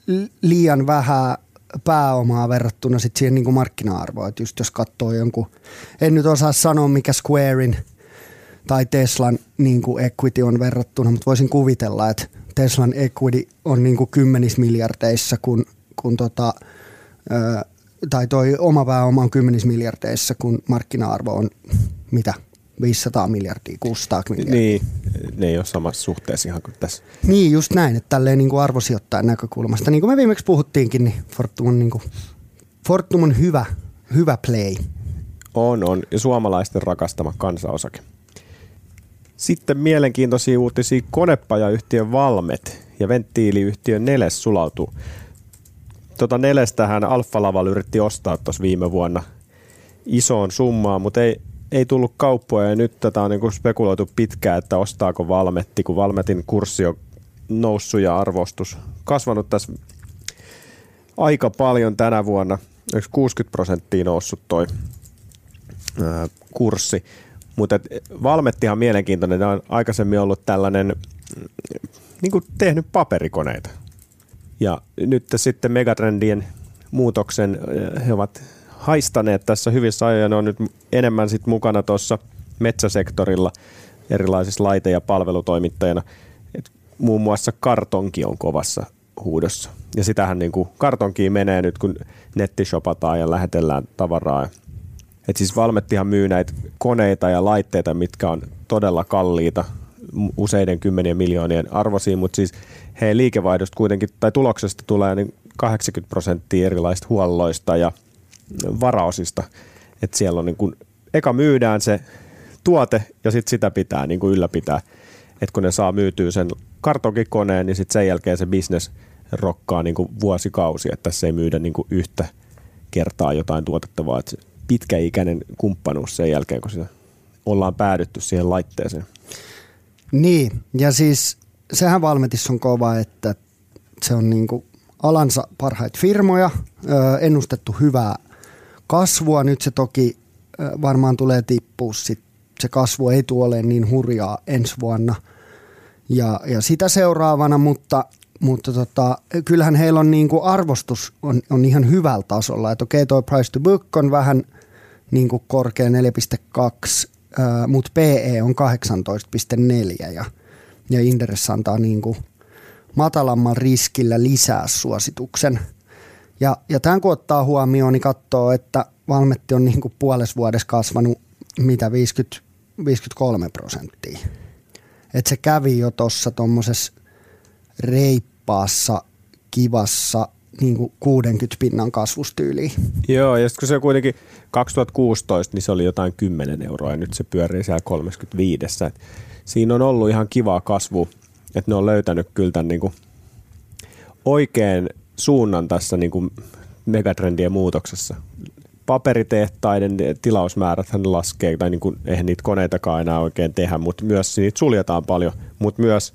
li- liian vähän pääomaa verrattuna sit siihen niin kuin markkina-arvoon. Et just jos katsoo jonkun, en nyt osaa sanoa mikä Squarein tai Teslan niin kuin equity on verrattuna, mutta voisin kuvitella, että Teslan equity on niin kuin kymmenissä miljardeissa, kun, kun tota, ö, tai toi oma pääoma on kymmenissä miljardeissa, kun markkina-arvo on mitä, 500 miljardia, 600 miljardia. Niin, ne ei ole samassa suhteessa ihan kuin tässä. Niin, just näin, että tälleen niin kuin arvosijoittajan näkökulmasta. Niin kuin me viimeksi puhuttiinkin, niin Fortum on, niin kuin, Fortum on hyvä, hyvä play. On, on. Ja suomalaisten rakastama kansanosake. Sitten mielenkiintoisia uutisia. Konepajayhtiön Valmet ja venttiiliyhtiön Neles sulautuu. Tota Nelestähän Alfa Laval yritti ostaa tuossa viime vuonna isoon summaan, mutta ei, ei tullut kauppoja ja nyt tätä on niinku spekuloitu pitkään, että ostaako Valmetti, kun Valmetin kurssi on noussut ja arvostus kasvanut tässä aika paljon tänä vuonna. Yksi 60 prosenttia noussut toi ää, kurssi. Mutta Valmettihan mielenkiintoinen. Ne on aikaisemmin ollut tällainen, mm, niin kuin tehnyt paperikoneita. Ja nyt sitten megatrendien muutoksen he ovat haistaneet tässä hyvissä ajoin. Ne on nyt enemmän sit mukana tuossa metsäsektorilla erilaisissa laite- ja palvelutoimittajana. Et muun muassa kartonki on kovassa huudossa. Ja sitähän niin kuin kartonkiin menee nyt, kun nettishopataan ja lähetellään tavaraa. Et siis Valmettihan myy näitä koneita ja laitteita, mitkä on todella kalliita, useiden kymmenien miljoonien arvoisia, mutta siis heidän liikevaihdosta kuitenkin, tai tuloksesta tulee niin 80 prosenttia erilaisista huolloista ja varaosista. Että siellä on niin kuin, eka myydään se tuote ja sitten sitä pitää niin kuin ylläpitää. Että kun ne saa myytyä sen kartonkikoneen, niin sitten sen jälkeen se business rokkaa niin kuin vuosikausia, että tässä ei myydä niin kuin yhtä kertaa jotain tuotetta, vaan että pitkäikäinen kumppanuus sen jälkeen, kun ollaan päädytty siihen laitteeseen. Niin, ja siis sehän Valmetissa on kova, että se on niin kuin alansa parhaita firmoja, ennustettu hyvää kasvua. Nyt se toki varmaan tulee tippua sit. Se kasvu ei tule niin hurjaa ensi vuonna ja, ja sitä seuraavana, mutta, mutta tota, kyllähän heillä on niin kuin arvostus on, on ihan hyvällä tasolla. Että okei, tuo price to book on vähän niin kuin korkea 4,2, mutta PE on 18,4 ja, ja Inderes antaa niin kuin matalamman riskillä lisää suosituksen. Ja, ja tämän kun ottaa huomioon, niin katsoo, että Valmetti on niin puolessa vuodessa kasvanut mitä 50, 53 prosenttia. Että se kävi jo tuossa tuommoisessa reippaassa, kivassa niin kuin 60 pinnan kasvustyyliin. Joo, ja sitten kun se kuitenkin 2016, niin se oli jotain 10 euroa ja nyt se pyörii siellä 35. Et siinä on ollut ihan kivaa kasvu, että ne on löytänyt kyllä tämän niin kuin oikein suunnan tässä niin kuin megatrendien muutoksessa. Paperitehtaiden tilausmäärät laskee, tai niin kuin, eihän niitä koneitakaan enää oikein tehdä, mutta myös niitä suljetaan paljon, mutta myös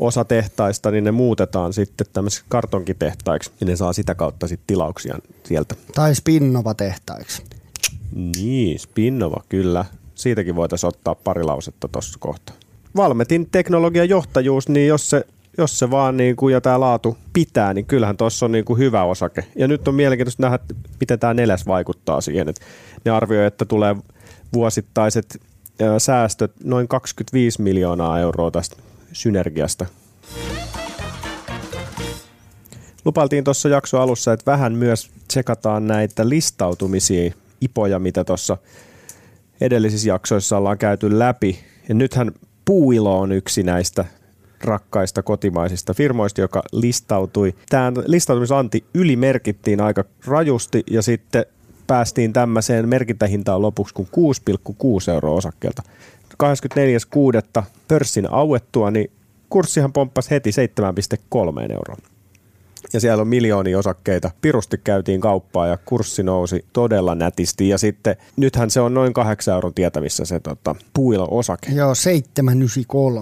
osa tehtaista, niin ne muutetaan sitten tämmöisiksi kartonkitehtaiksi, ja ne saa sitä kautta sitten tilauksia sieltä. Tai Spinnova-tehtaiksi. Niin, Spinnova kyllä. Siitäkin voitaisiin ottaa pari lausetta tuossa kohtaa. Valmetin teknologian johtajuus, niin jos se jos se vaan niin kuin, ja tämä laatu pitää, niin kyllähän tuossa on niin kuin hyvä osake. Ja nyt on mielenkiintoista nähdä, miten tämä neljäs vaikuttaa siihen. Et ne arvioi, että tulee vuosittaiset säästöt noin 25 miljoonaa euroa tästä synergiasta. Lupailtiin tuossa jakso alussa, että vähän myös tsekataan näitä listautumisia, ipoja, mitä tuossa edellisissä jaksoissa ollaan käyty läpi. Ja nythän Puuilo on yksi näistä rakkaista kotimaisista firmoista, joka listautui. Tämä listautumisanti ylimerkittiin aika rajusti ja sitten päästiin tämmöiseen merkintähintaan lopuksi kuin 6,6 euroa osakkeelta. 24.6. pörssin auettua, niin kurssihan pomppasi heti 7,3 euroa. Ja siellä on miljoonia osakkeita. Pirusti käytiin kauppaa ja kurssi nousi todella nätisti. Ja sitten nythän se on noin 8 euron tietävissä se tota, puilo-osake. Joo,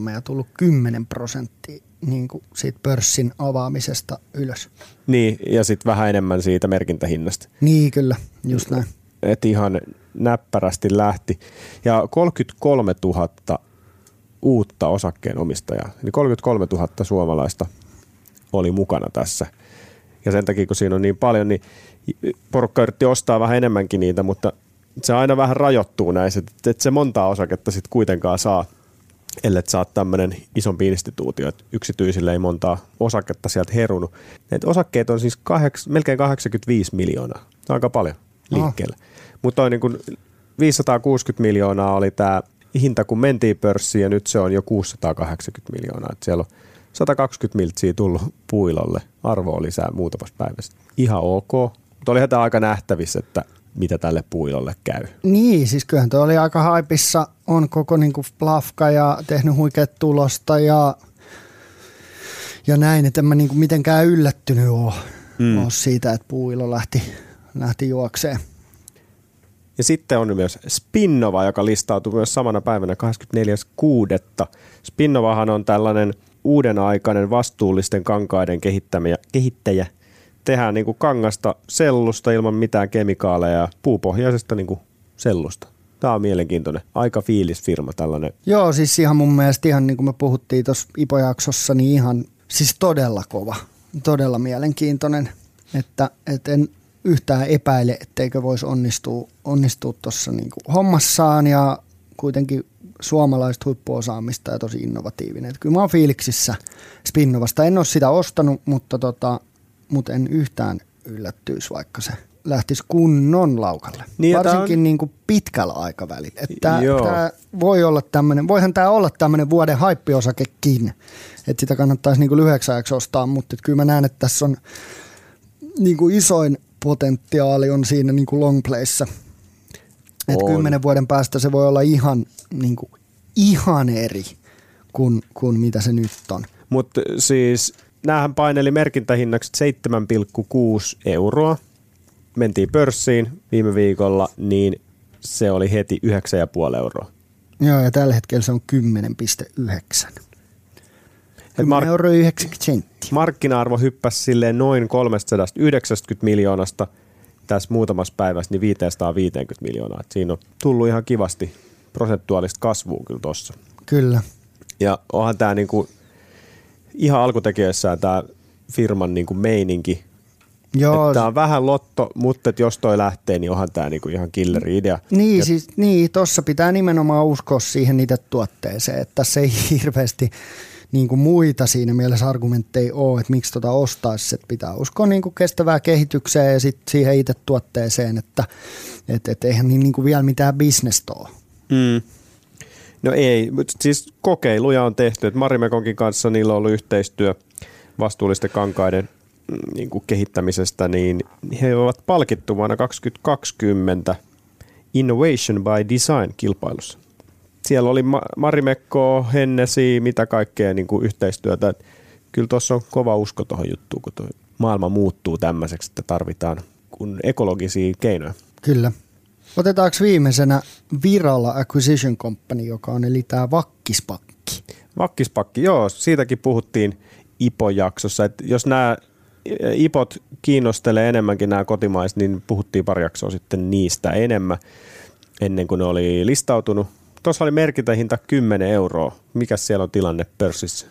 7,93 ja tullut 10 prosenttia niin kuin siitä pörssin avaamisesta ylös. Niin, ja sitten vähän enemmän siitä merkintähinnasta. Niin, kyllä, just näin. Et ihan näppärästi lähti. Ja 33 000 uutta osakkeenomistajaa, eli 33 000 suomalaista oli mukana tässä. Ja sen takia, kun siinä on niin paljon, niin porukka yritti ostaa vähän enemmänkin niitä, mutta se aina vähän rajoittuu näissä, että se montaa osaketta sitten kuitenkaan saa, ellei saa tämmöinen isompi instituutio, että yksityisille ei montaa osaketta sieltä herunut. Näitä osakkeet on siis kaheks, melkein 85 miljoonaa, aika paljon liikkeelle. Oh. Mutta niin kuin 560 miljoonaa oli tämä hinta, kun mentiin pörssiin ja nyt se on jo 680 miljoonaa. Että siellä on 120 miltsiä tullut puilolle arvoa lisää muutamassa päivässä. Ihan ok, mutta olihan tämä aika nähtävissä, että mitä tälle puilolle käy. Niin, siis kyllähän tuo oli aika haipissa, on koko niinku plafka ja tehnyt huikeat tulosta ja, ja näin, että en mä niinku mitenkään yllättynyt ole, mm. ole siitä, että puilo lähti, lähti juokseen. Ja sitten on myös Spinnova, joka listautui myös samana päivänä 24.6. Spinnovahan on tällainen uuden aikainen vastuullisten kankaiden kehittäjä. Tehdään niin kuin kangasta sellusta ilman mitään kemikaaleja ja puupohjaisesta niin kuin sellusta. Tämä on mielenkiintoinen. Aika fiilis firma tällainen. Joo, siis ihan mun mielestä ihan niin kuin me puhuttiin tuossa Ipojaksossa, niin ihan siis todella kova, todella mielenkiintoinen, että, että en yhtään epäile, etteikö voisi onnistua onnistua tuossa niin hommassaan ja kuitenkin suomalaista huippuosaamista ja tosi innovatiivinen. Että kyllä mä oon fiiliksissä Spinnovasta. En ole sitä ostanut, mutta, tota, mutta en yhtään yllättyisi, vaikka se lähtisi kunnon laukalle. Niin, Varsinkin on- niin kuin pitkällä aikavälillä. Että tää voi olla tämmöinen, voihan tämä olla tämmöinen vuoden haippiosakekin, että sitä kannattaisi niin kuin lyhyeksi ajaksi ostaa, mutta että kyllä mä näen, että tässä on niin kuin isoin potentiaali on siinä niin kuin long playssä. Että kymmenen vuoden päästä se voi olla ihan, niin kuin, ihan eri kuin, kuin mitä se nyt on. Mutta siis näähän paineli merkintähinnaksi 7,6 euroa. Mentiin pörssiin viime viikolla, niin se oli heti 9,5 euroa. Joo, ja tällä hetkellä se on 10,9. 10 mark- euro 90 senttiä. Markkina-arvo hyppäsi silleen noin 390 miljoonasta tässä muutamassa päivässä niin 550 miljoonaa. Et siinä on tullut ihan kivasti prosentuaalista kasvua kyllä tossa. Kyllä. Ja onhan tämä niinku, ihan alkutekijöissään tämä firman niinku meininki. Joo, Tämä on vähän lotto, mutta jos toi lähtee, niin onhan tämä niinku ihan killeri idea. Niin, ja, siis, niin, tuossa pitää nimenomaan uskoa siihen itse tuotteeseen, että tässä ei hirveästi niin kuin muita siinä mielessä argumentteja ole, että miksi tota ostaisi, että pitää uskoa niin kuin kestävää kehitykseen ja sitten siihen itse tuotteeseen, että et, et eihän niin, niin kuin vielä mitään bisnestä ole. Mm. No ei, mutta siis kokeiluja on tehty. Et Marimekonkin kanssa niillä on ollut yhteistyö vastuullisten kankaiden mm, niin kuin kehittämisestä, niin he ovat palkittu vuonna 2020 Innovation by Design kilpailussa. Siellä oli Ma- Marimekko, Hennesi, mitä kaikkea niin kuin yhteistyötä. Et Kyllä tuossa on kova usko tuohon juttuun, kun toi maailma muuttuu tämmöiseksi, että tarvitaan kun ekologisia keinoja. Kyllä. Otetaanko viimeisenä Viralla Acquisition Company, joka on eli tämä Vakkispakki. Vakkispakki, joo, siitäkin puhuttiin IPO-jaksossa, että jos nämä IPOt kiinnostelee enemmänkin nämä kotimaiset, niin puhuttiin pari jaksoa sitten niistä enemmän ennen kuin ne oli listautunut. Tuossa oli merkintähinta 10 euroa. Mikä siellä on tilanne pörssissä?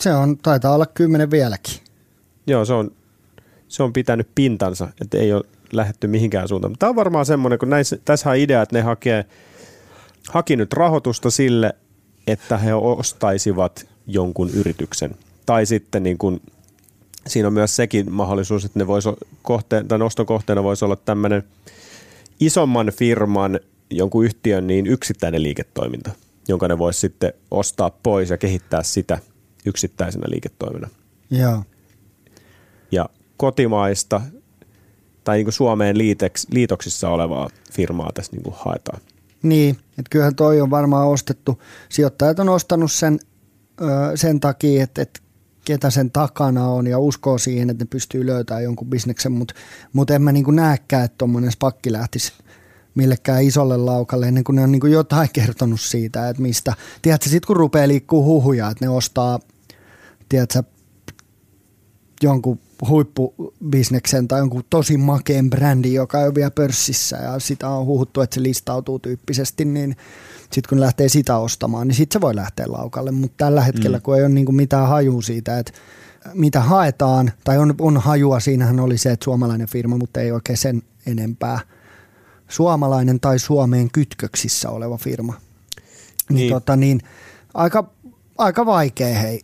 Se on, taitaa olla kymmenen vieläkin. Joo, se on, se on pitänyt pintansa, että ei ole lähetty mihinkään suuntaan. Tämä on varmaan semmoinen, kun näissä, tässä on idea, että ne hakee, haki nyt rahoitusta sille, että he ostaisivat jonkun yrityksen. Tai sitten niin kuin, siinä on myös sekin mahdollisuus, että ne vois, kohteen, tai noston kohteena voisi olla tämmöinen isomman firman, jonkun yhtiön niin yksittäinen liiketoiminta, jonka ne voisi sitten ostaa pois ja kehittää sitä yksittäisenä liiketoimina Joo. ja kotimaista tai niin kuin Suomeen liiteks, liitoksissa olevaa firmaa tässä niin kuin haetaan. Niin, että kyllähän toi on varmaan ostettu. Sijoittajat on ostanut sen ö, sen takia, että, että ketä sen takana on ja uskoo siihen, että ne pystyy löytämään jonkun bisneksen, mutta mut en mä niin näekään, että tuommoinen spakki lähtisi millekään isolle laukalle ennen kuin ne on niin kuin jotain kertonut siitä, että mistä. Tiedätkö, sitten kun rupeaa liikkuu huhuja, että ne ostaa, tiedätkö, jonkun huippubisneksen tai jonkun tosi makeen brändin, joka on vielä pörssissä ja sitä on huhuttu, että se listautuu tyyppisesti, niin sitten kun lähtee sitä ostamaan, niin sitten se voi lähteä laukalle. Mutta tällä hetkellä, mm. kun ei ole niinku mitään hajua siitä, että mitä haetaan, tai on, on hajua, siinähän oli se, että suomalainen firma, mutta ei oikein sen enempää. Suomalainen tai Suomeen kytköksissä oleva firma. Niin, Niin. Tota, niin aika, aika vaikea hei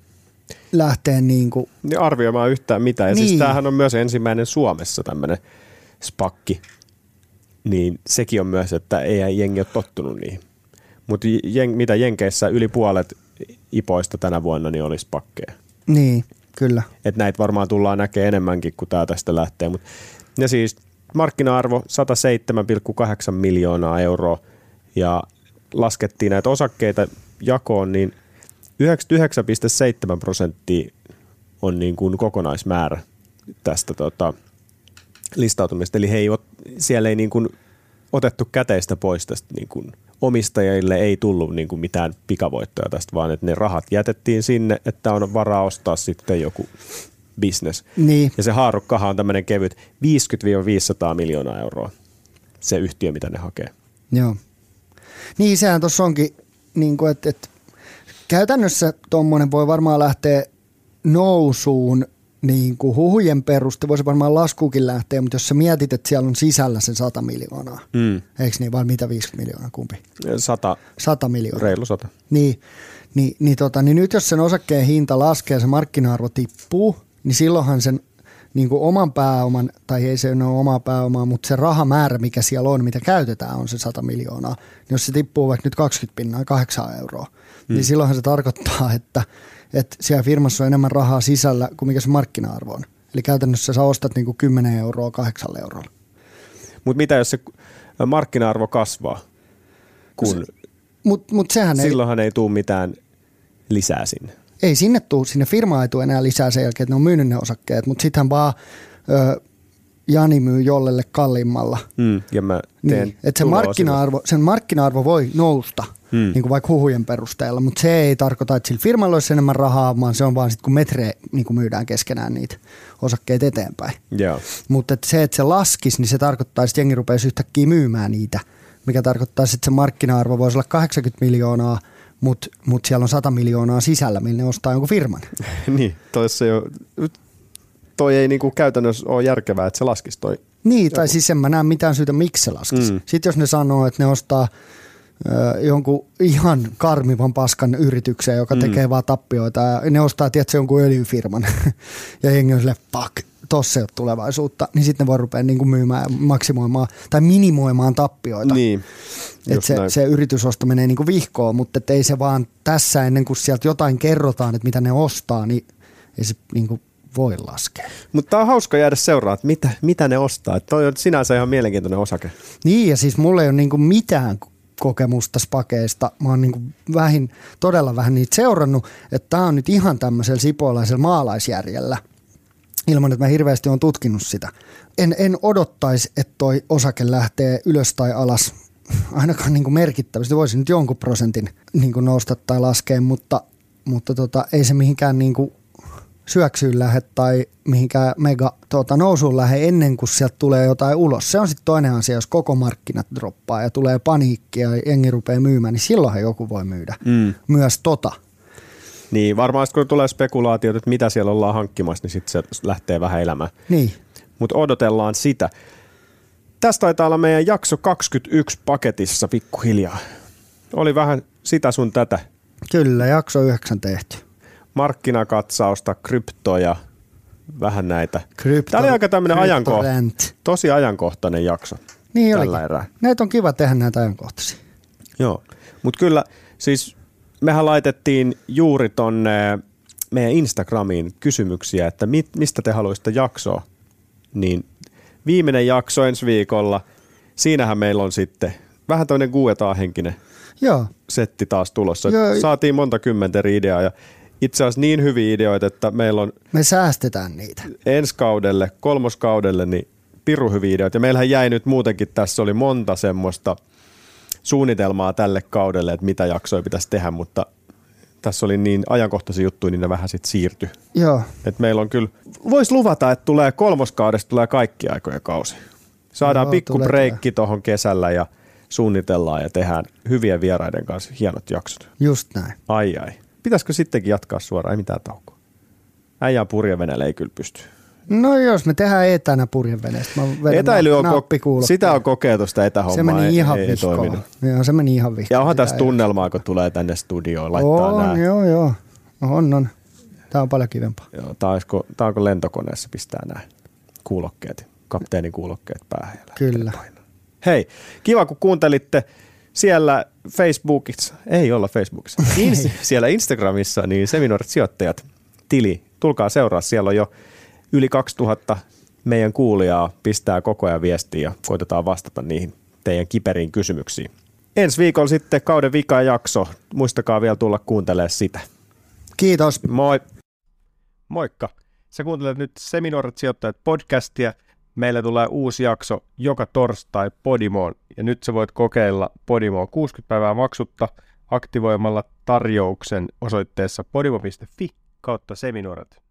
lähteä niin kuin, Niin arvioimaan yhtään mitään. Ja niin. Niin. siis tämähän on myös ensimmäinen Suomessa tämmöinen spakki. Niin sekin on myös, että ei jengi ole tottunut niihin. Mutta jen, mitä Jenkeissä yli puolet ipoista tänä vuonna niin olisi pakkeja. niin, kyllä. Et näitä varmaan tullaan näkemään enemmänkin, kun tämä tästä lähtee. Mut, ja siis markkina-arvo 107,8 miljoonaa euroa ja laskettiin näitä osakkeita jakoon, niin 99,7 prosenttia on niin kuin kokonaismäärä tästä tota, listautumista. Eli he ei siellä ei niin kuin otettu käteistä pois tästä niin kuin omistajille ei tullut niin kuin mitään pikavoittoja tästä, vaan että ne rahat jätettiin sinne, että on varaa ostaa sitten joku business. Niin, Ja se haarukkahan on tämmöinen kevyt 50-500 miljoonaa euroa, se yhtiö, mitä ne hakee. joo. Niin, sehän tuossa onkin, niin kuin, että, että käytännössä tuommoinen voi varmaan lähteä nousuun niin kuin huhujen peruste, voisi varmaan laskuukin lähteä, mutta jos sä mietit, että siellä on sisällä sen 100 miljoonaa, Mm. eikö niin, vai mitä 50 miljoonaa, kumpi? 100, 100 miljoonaa. reilu 100. Niin, niin, niin, tota, niin nyt jos sen osakkeen hinta laskee ja se markkina-arvo tippuu, niin silloinhan sen niin kuin oman pääoman, tai ei se ole omaa pääomaa, mutta se rahamäärä, mikä siellä on, mitä käytetään, on se 100 miljoonaa. Niin jos se tippuu vaikka nyt 20 pinnaa, 8 euroa, hmm. niin silloinhan se tarkoittaa, että, että siellä firmassa on enemmän rahaa sisällä kuin mikä se markkina-arvo on. Eli käytännössä sä ostat niin kuin 10 euroa 8 eurolla. Mutta mitä jos se markkina-arvo kasvaa, kun Mutta mut sehän ei, silloinhan ei tule mitään lisää sinne. Ei sinne tuu, sinne firmaan ei tule enää lisää sen jälkeen, että ne on myynyt ne osakkeet, mutta sittenhän vaan ö, Jani myy jollelle kalliimmalla. Mm. Ja mä teen Niin, että se tuloa markkina-arvo, sen markkina-arvo voi nousta, Hmm. niin kuin vaikka huhujen perusteella, mutta se ei tarkoita, että sillä firmalla olisi enemmän rahaa, vaan se on vaan sitten, kun metre niin kuin myydään keskenään niitä osakkeita eteenpäin. Joo. Mutta että se, että se laskisi, niin se tarkoittaa, että jengi rupeaisi yhtäkkiä myymään niitä, mikä tarkoittaa, että se markkina-arvo voisi olla 80 miljoonaa, mutta mut siellä on 100 miljoonaa sisällä, millä ne ostaa jonkun firman. niin, toissa jo, toi ei niinku käytännössä ole järkevää, että se laskisi toi. Niin, tai siis en mä näe mitään syytä, miksi se laskisi. Mm. Sitten jos ne sanoo, että ne ostaa ö, jonkun ihan karmivan paskan yrityksen, joka mm. tekee vaan tappioita, ja ne ostaa, tiedätkö, jonkun öljyfirman, ja jengi on silleen, fuck, tossa ei ole tulevaisuutta, niin sitten ne voi rupea niin kuin myymään ja maksimoimaan tai minimoimaan tappioita. Niin, että just se, näin. se yritysosto menee niin kuin vihkoon, mutta et ei se vaan tässä ennen kuin sieltä jotain kerrotaan, että mitä ne ostaa, niin ei se niin kuin voi laskea. Mutta on hauska jäädä seuraa, että mitä, mitä ne ostaa. Et toi on sinänsä ihan mielenkiintoinen osake. Niin, ja siis mulla ei ole niinku mitään kokemusta spakeista. Mä oon niinku vähin, todella vähän niitä seurannut, että tää on nyt ihan tämmöisellä sipoolaisella maalaisjärjellä, ilman että mä hirveästi on tutkinut sitä. En, en odottaisi, että toi osake lähtee ylös tai alas, ainakaan niinku merkittävästi. Voisi nyt jonkun prosentin niinku nousta tai laskea, mutta, mutta tota, ei se mihinkään niinku syöksyyn lähde tai mihinkään mega tuota, nousuun lähde ennen kuin sieltä tulee jotain ulos. Se on sitten toinen asia, jos koko markkinat droppaa ja tulee paniikkia ja jengi rupeaa myymään, niin silloinhan joku voi myydä Mm. myös tota. Niin, varmaan sit kun tulee spekulaatiot, että mitä siellä ollaan hankkimassa, niin sitten se lähtee vähän elämään. Niin, Mutta odotellaan sitä. Tästä taitaa olla meidän jakso 21 paketissa pikkuhiljaa. Oli vähän sitä sun tätä. kyllä, jakso yhdeksän tehty. Markkinakatsausta, kryptoja, vähän näitä. Krypto, Tämä oli aika tämmöinen ajanko, kryptorent. tosi ajankohtainen jakso. Niin tällä olikin. erää. Näitä on kiva tehdä näitä ajankohtaisia. Joo, mutta kyllä siis mehän laitettiin juuri tonne meidän Instagramiin kysymyksiä, että mit, mistä te haluaisitte jaksoa. Niin viimeinen jakso ensi viikolla, siinähän meillä on sitten vähän toinen henkinen Joo, setti taas tulossa. Joo. Saatiin monta kymmentä eri ideaa ja itse asiassa niin hyviä ideoita, että meillä on me säästetään niitä. ensi kaudelle, kolmoskaudelle, niin piru hyviä ideoita. Ja meillähän jäi nyt muutenkin, tässä oli monta semmoista suunnitelmaa tälle kaudelle, että mitä jaksoja pitäisi tehdä, mutta tässä oli niin ajankohtaisia juttuja, niin ne vähän sitten siirtyi. Joo, Et meillä on kyllä, voisi luvata, että tulee kolmoskaudesta tulee kaikki aikojen kausi. Saadaan Joo, pikku breikki tuohon kesällä ja suunnitellaan ja tehdään hyvien vieraiden kanssa hienot jaksot. just näin. Ai ai. Pitäisikö sittenkin jatkaa suoraan, ei mitään taukoa. Äijän purjevenellä ei kyllä pysty. No jos me tehdään etänä purjeveneestä, mä Etäily on, ko- sitä on kokeiltu sitä etähommaa. Se meni ei, ihan ei, ei toiminut. Joo, se meni ihan vihkoon. Ja onhan tässä ei- tunnelmaa, kun tulee tänne studioon laittaa On, nämä. joo, joo. On, on. Tämä on paljon kivempaa. Joo, tää, olisiko, tää onko lentokoneessa pistää nämä kuulokkeet, kapteenin kuulokkeet päähän. Kyllä. painamaan. Hei, kiva kun kuuntelitte siellä Facebookissa, ei olla Facebookissa, Inst- siellä Instagramissa, niin Seminoorit sijoittajat tili, tulkaa seuraa, siellä on jo yli 2000 meidän kuulijaa pistää koko ajan viestiä ja koitetaan vastata niihin teidän kiperiin kysymyksiin. Ensi viikolla sitten kauden vika jakso, muistakaa vielä tulla kuuntelemaan sitä. Kiitos. Moi! Moikka! Sä kuuntelet nyt Seminoorat sijoittajat podcastia. Meillä tulee uusi jakso joka torstai Podimoon, ja nyt sä voit kokeilla Podimoa 60 päivää maksutta aktivoimalla tarjouksen osoitteessa podimo.fi kautta seminuoret.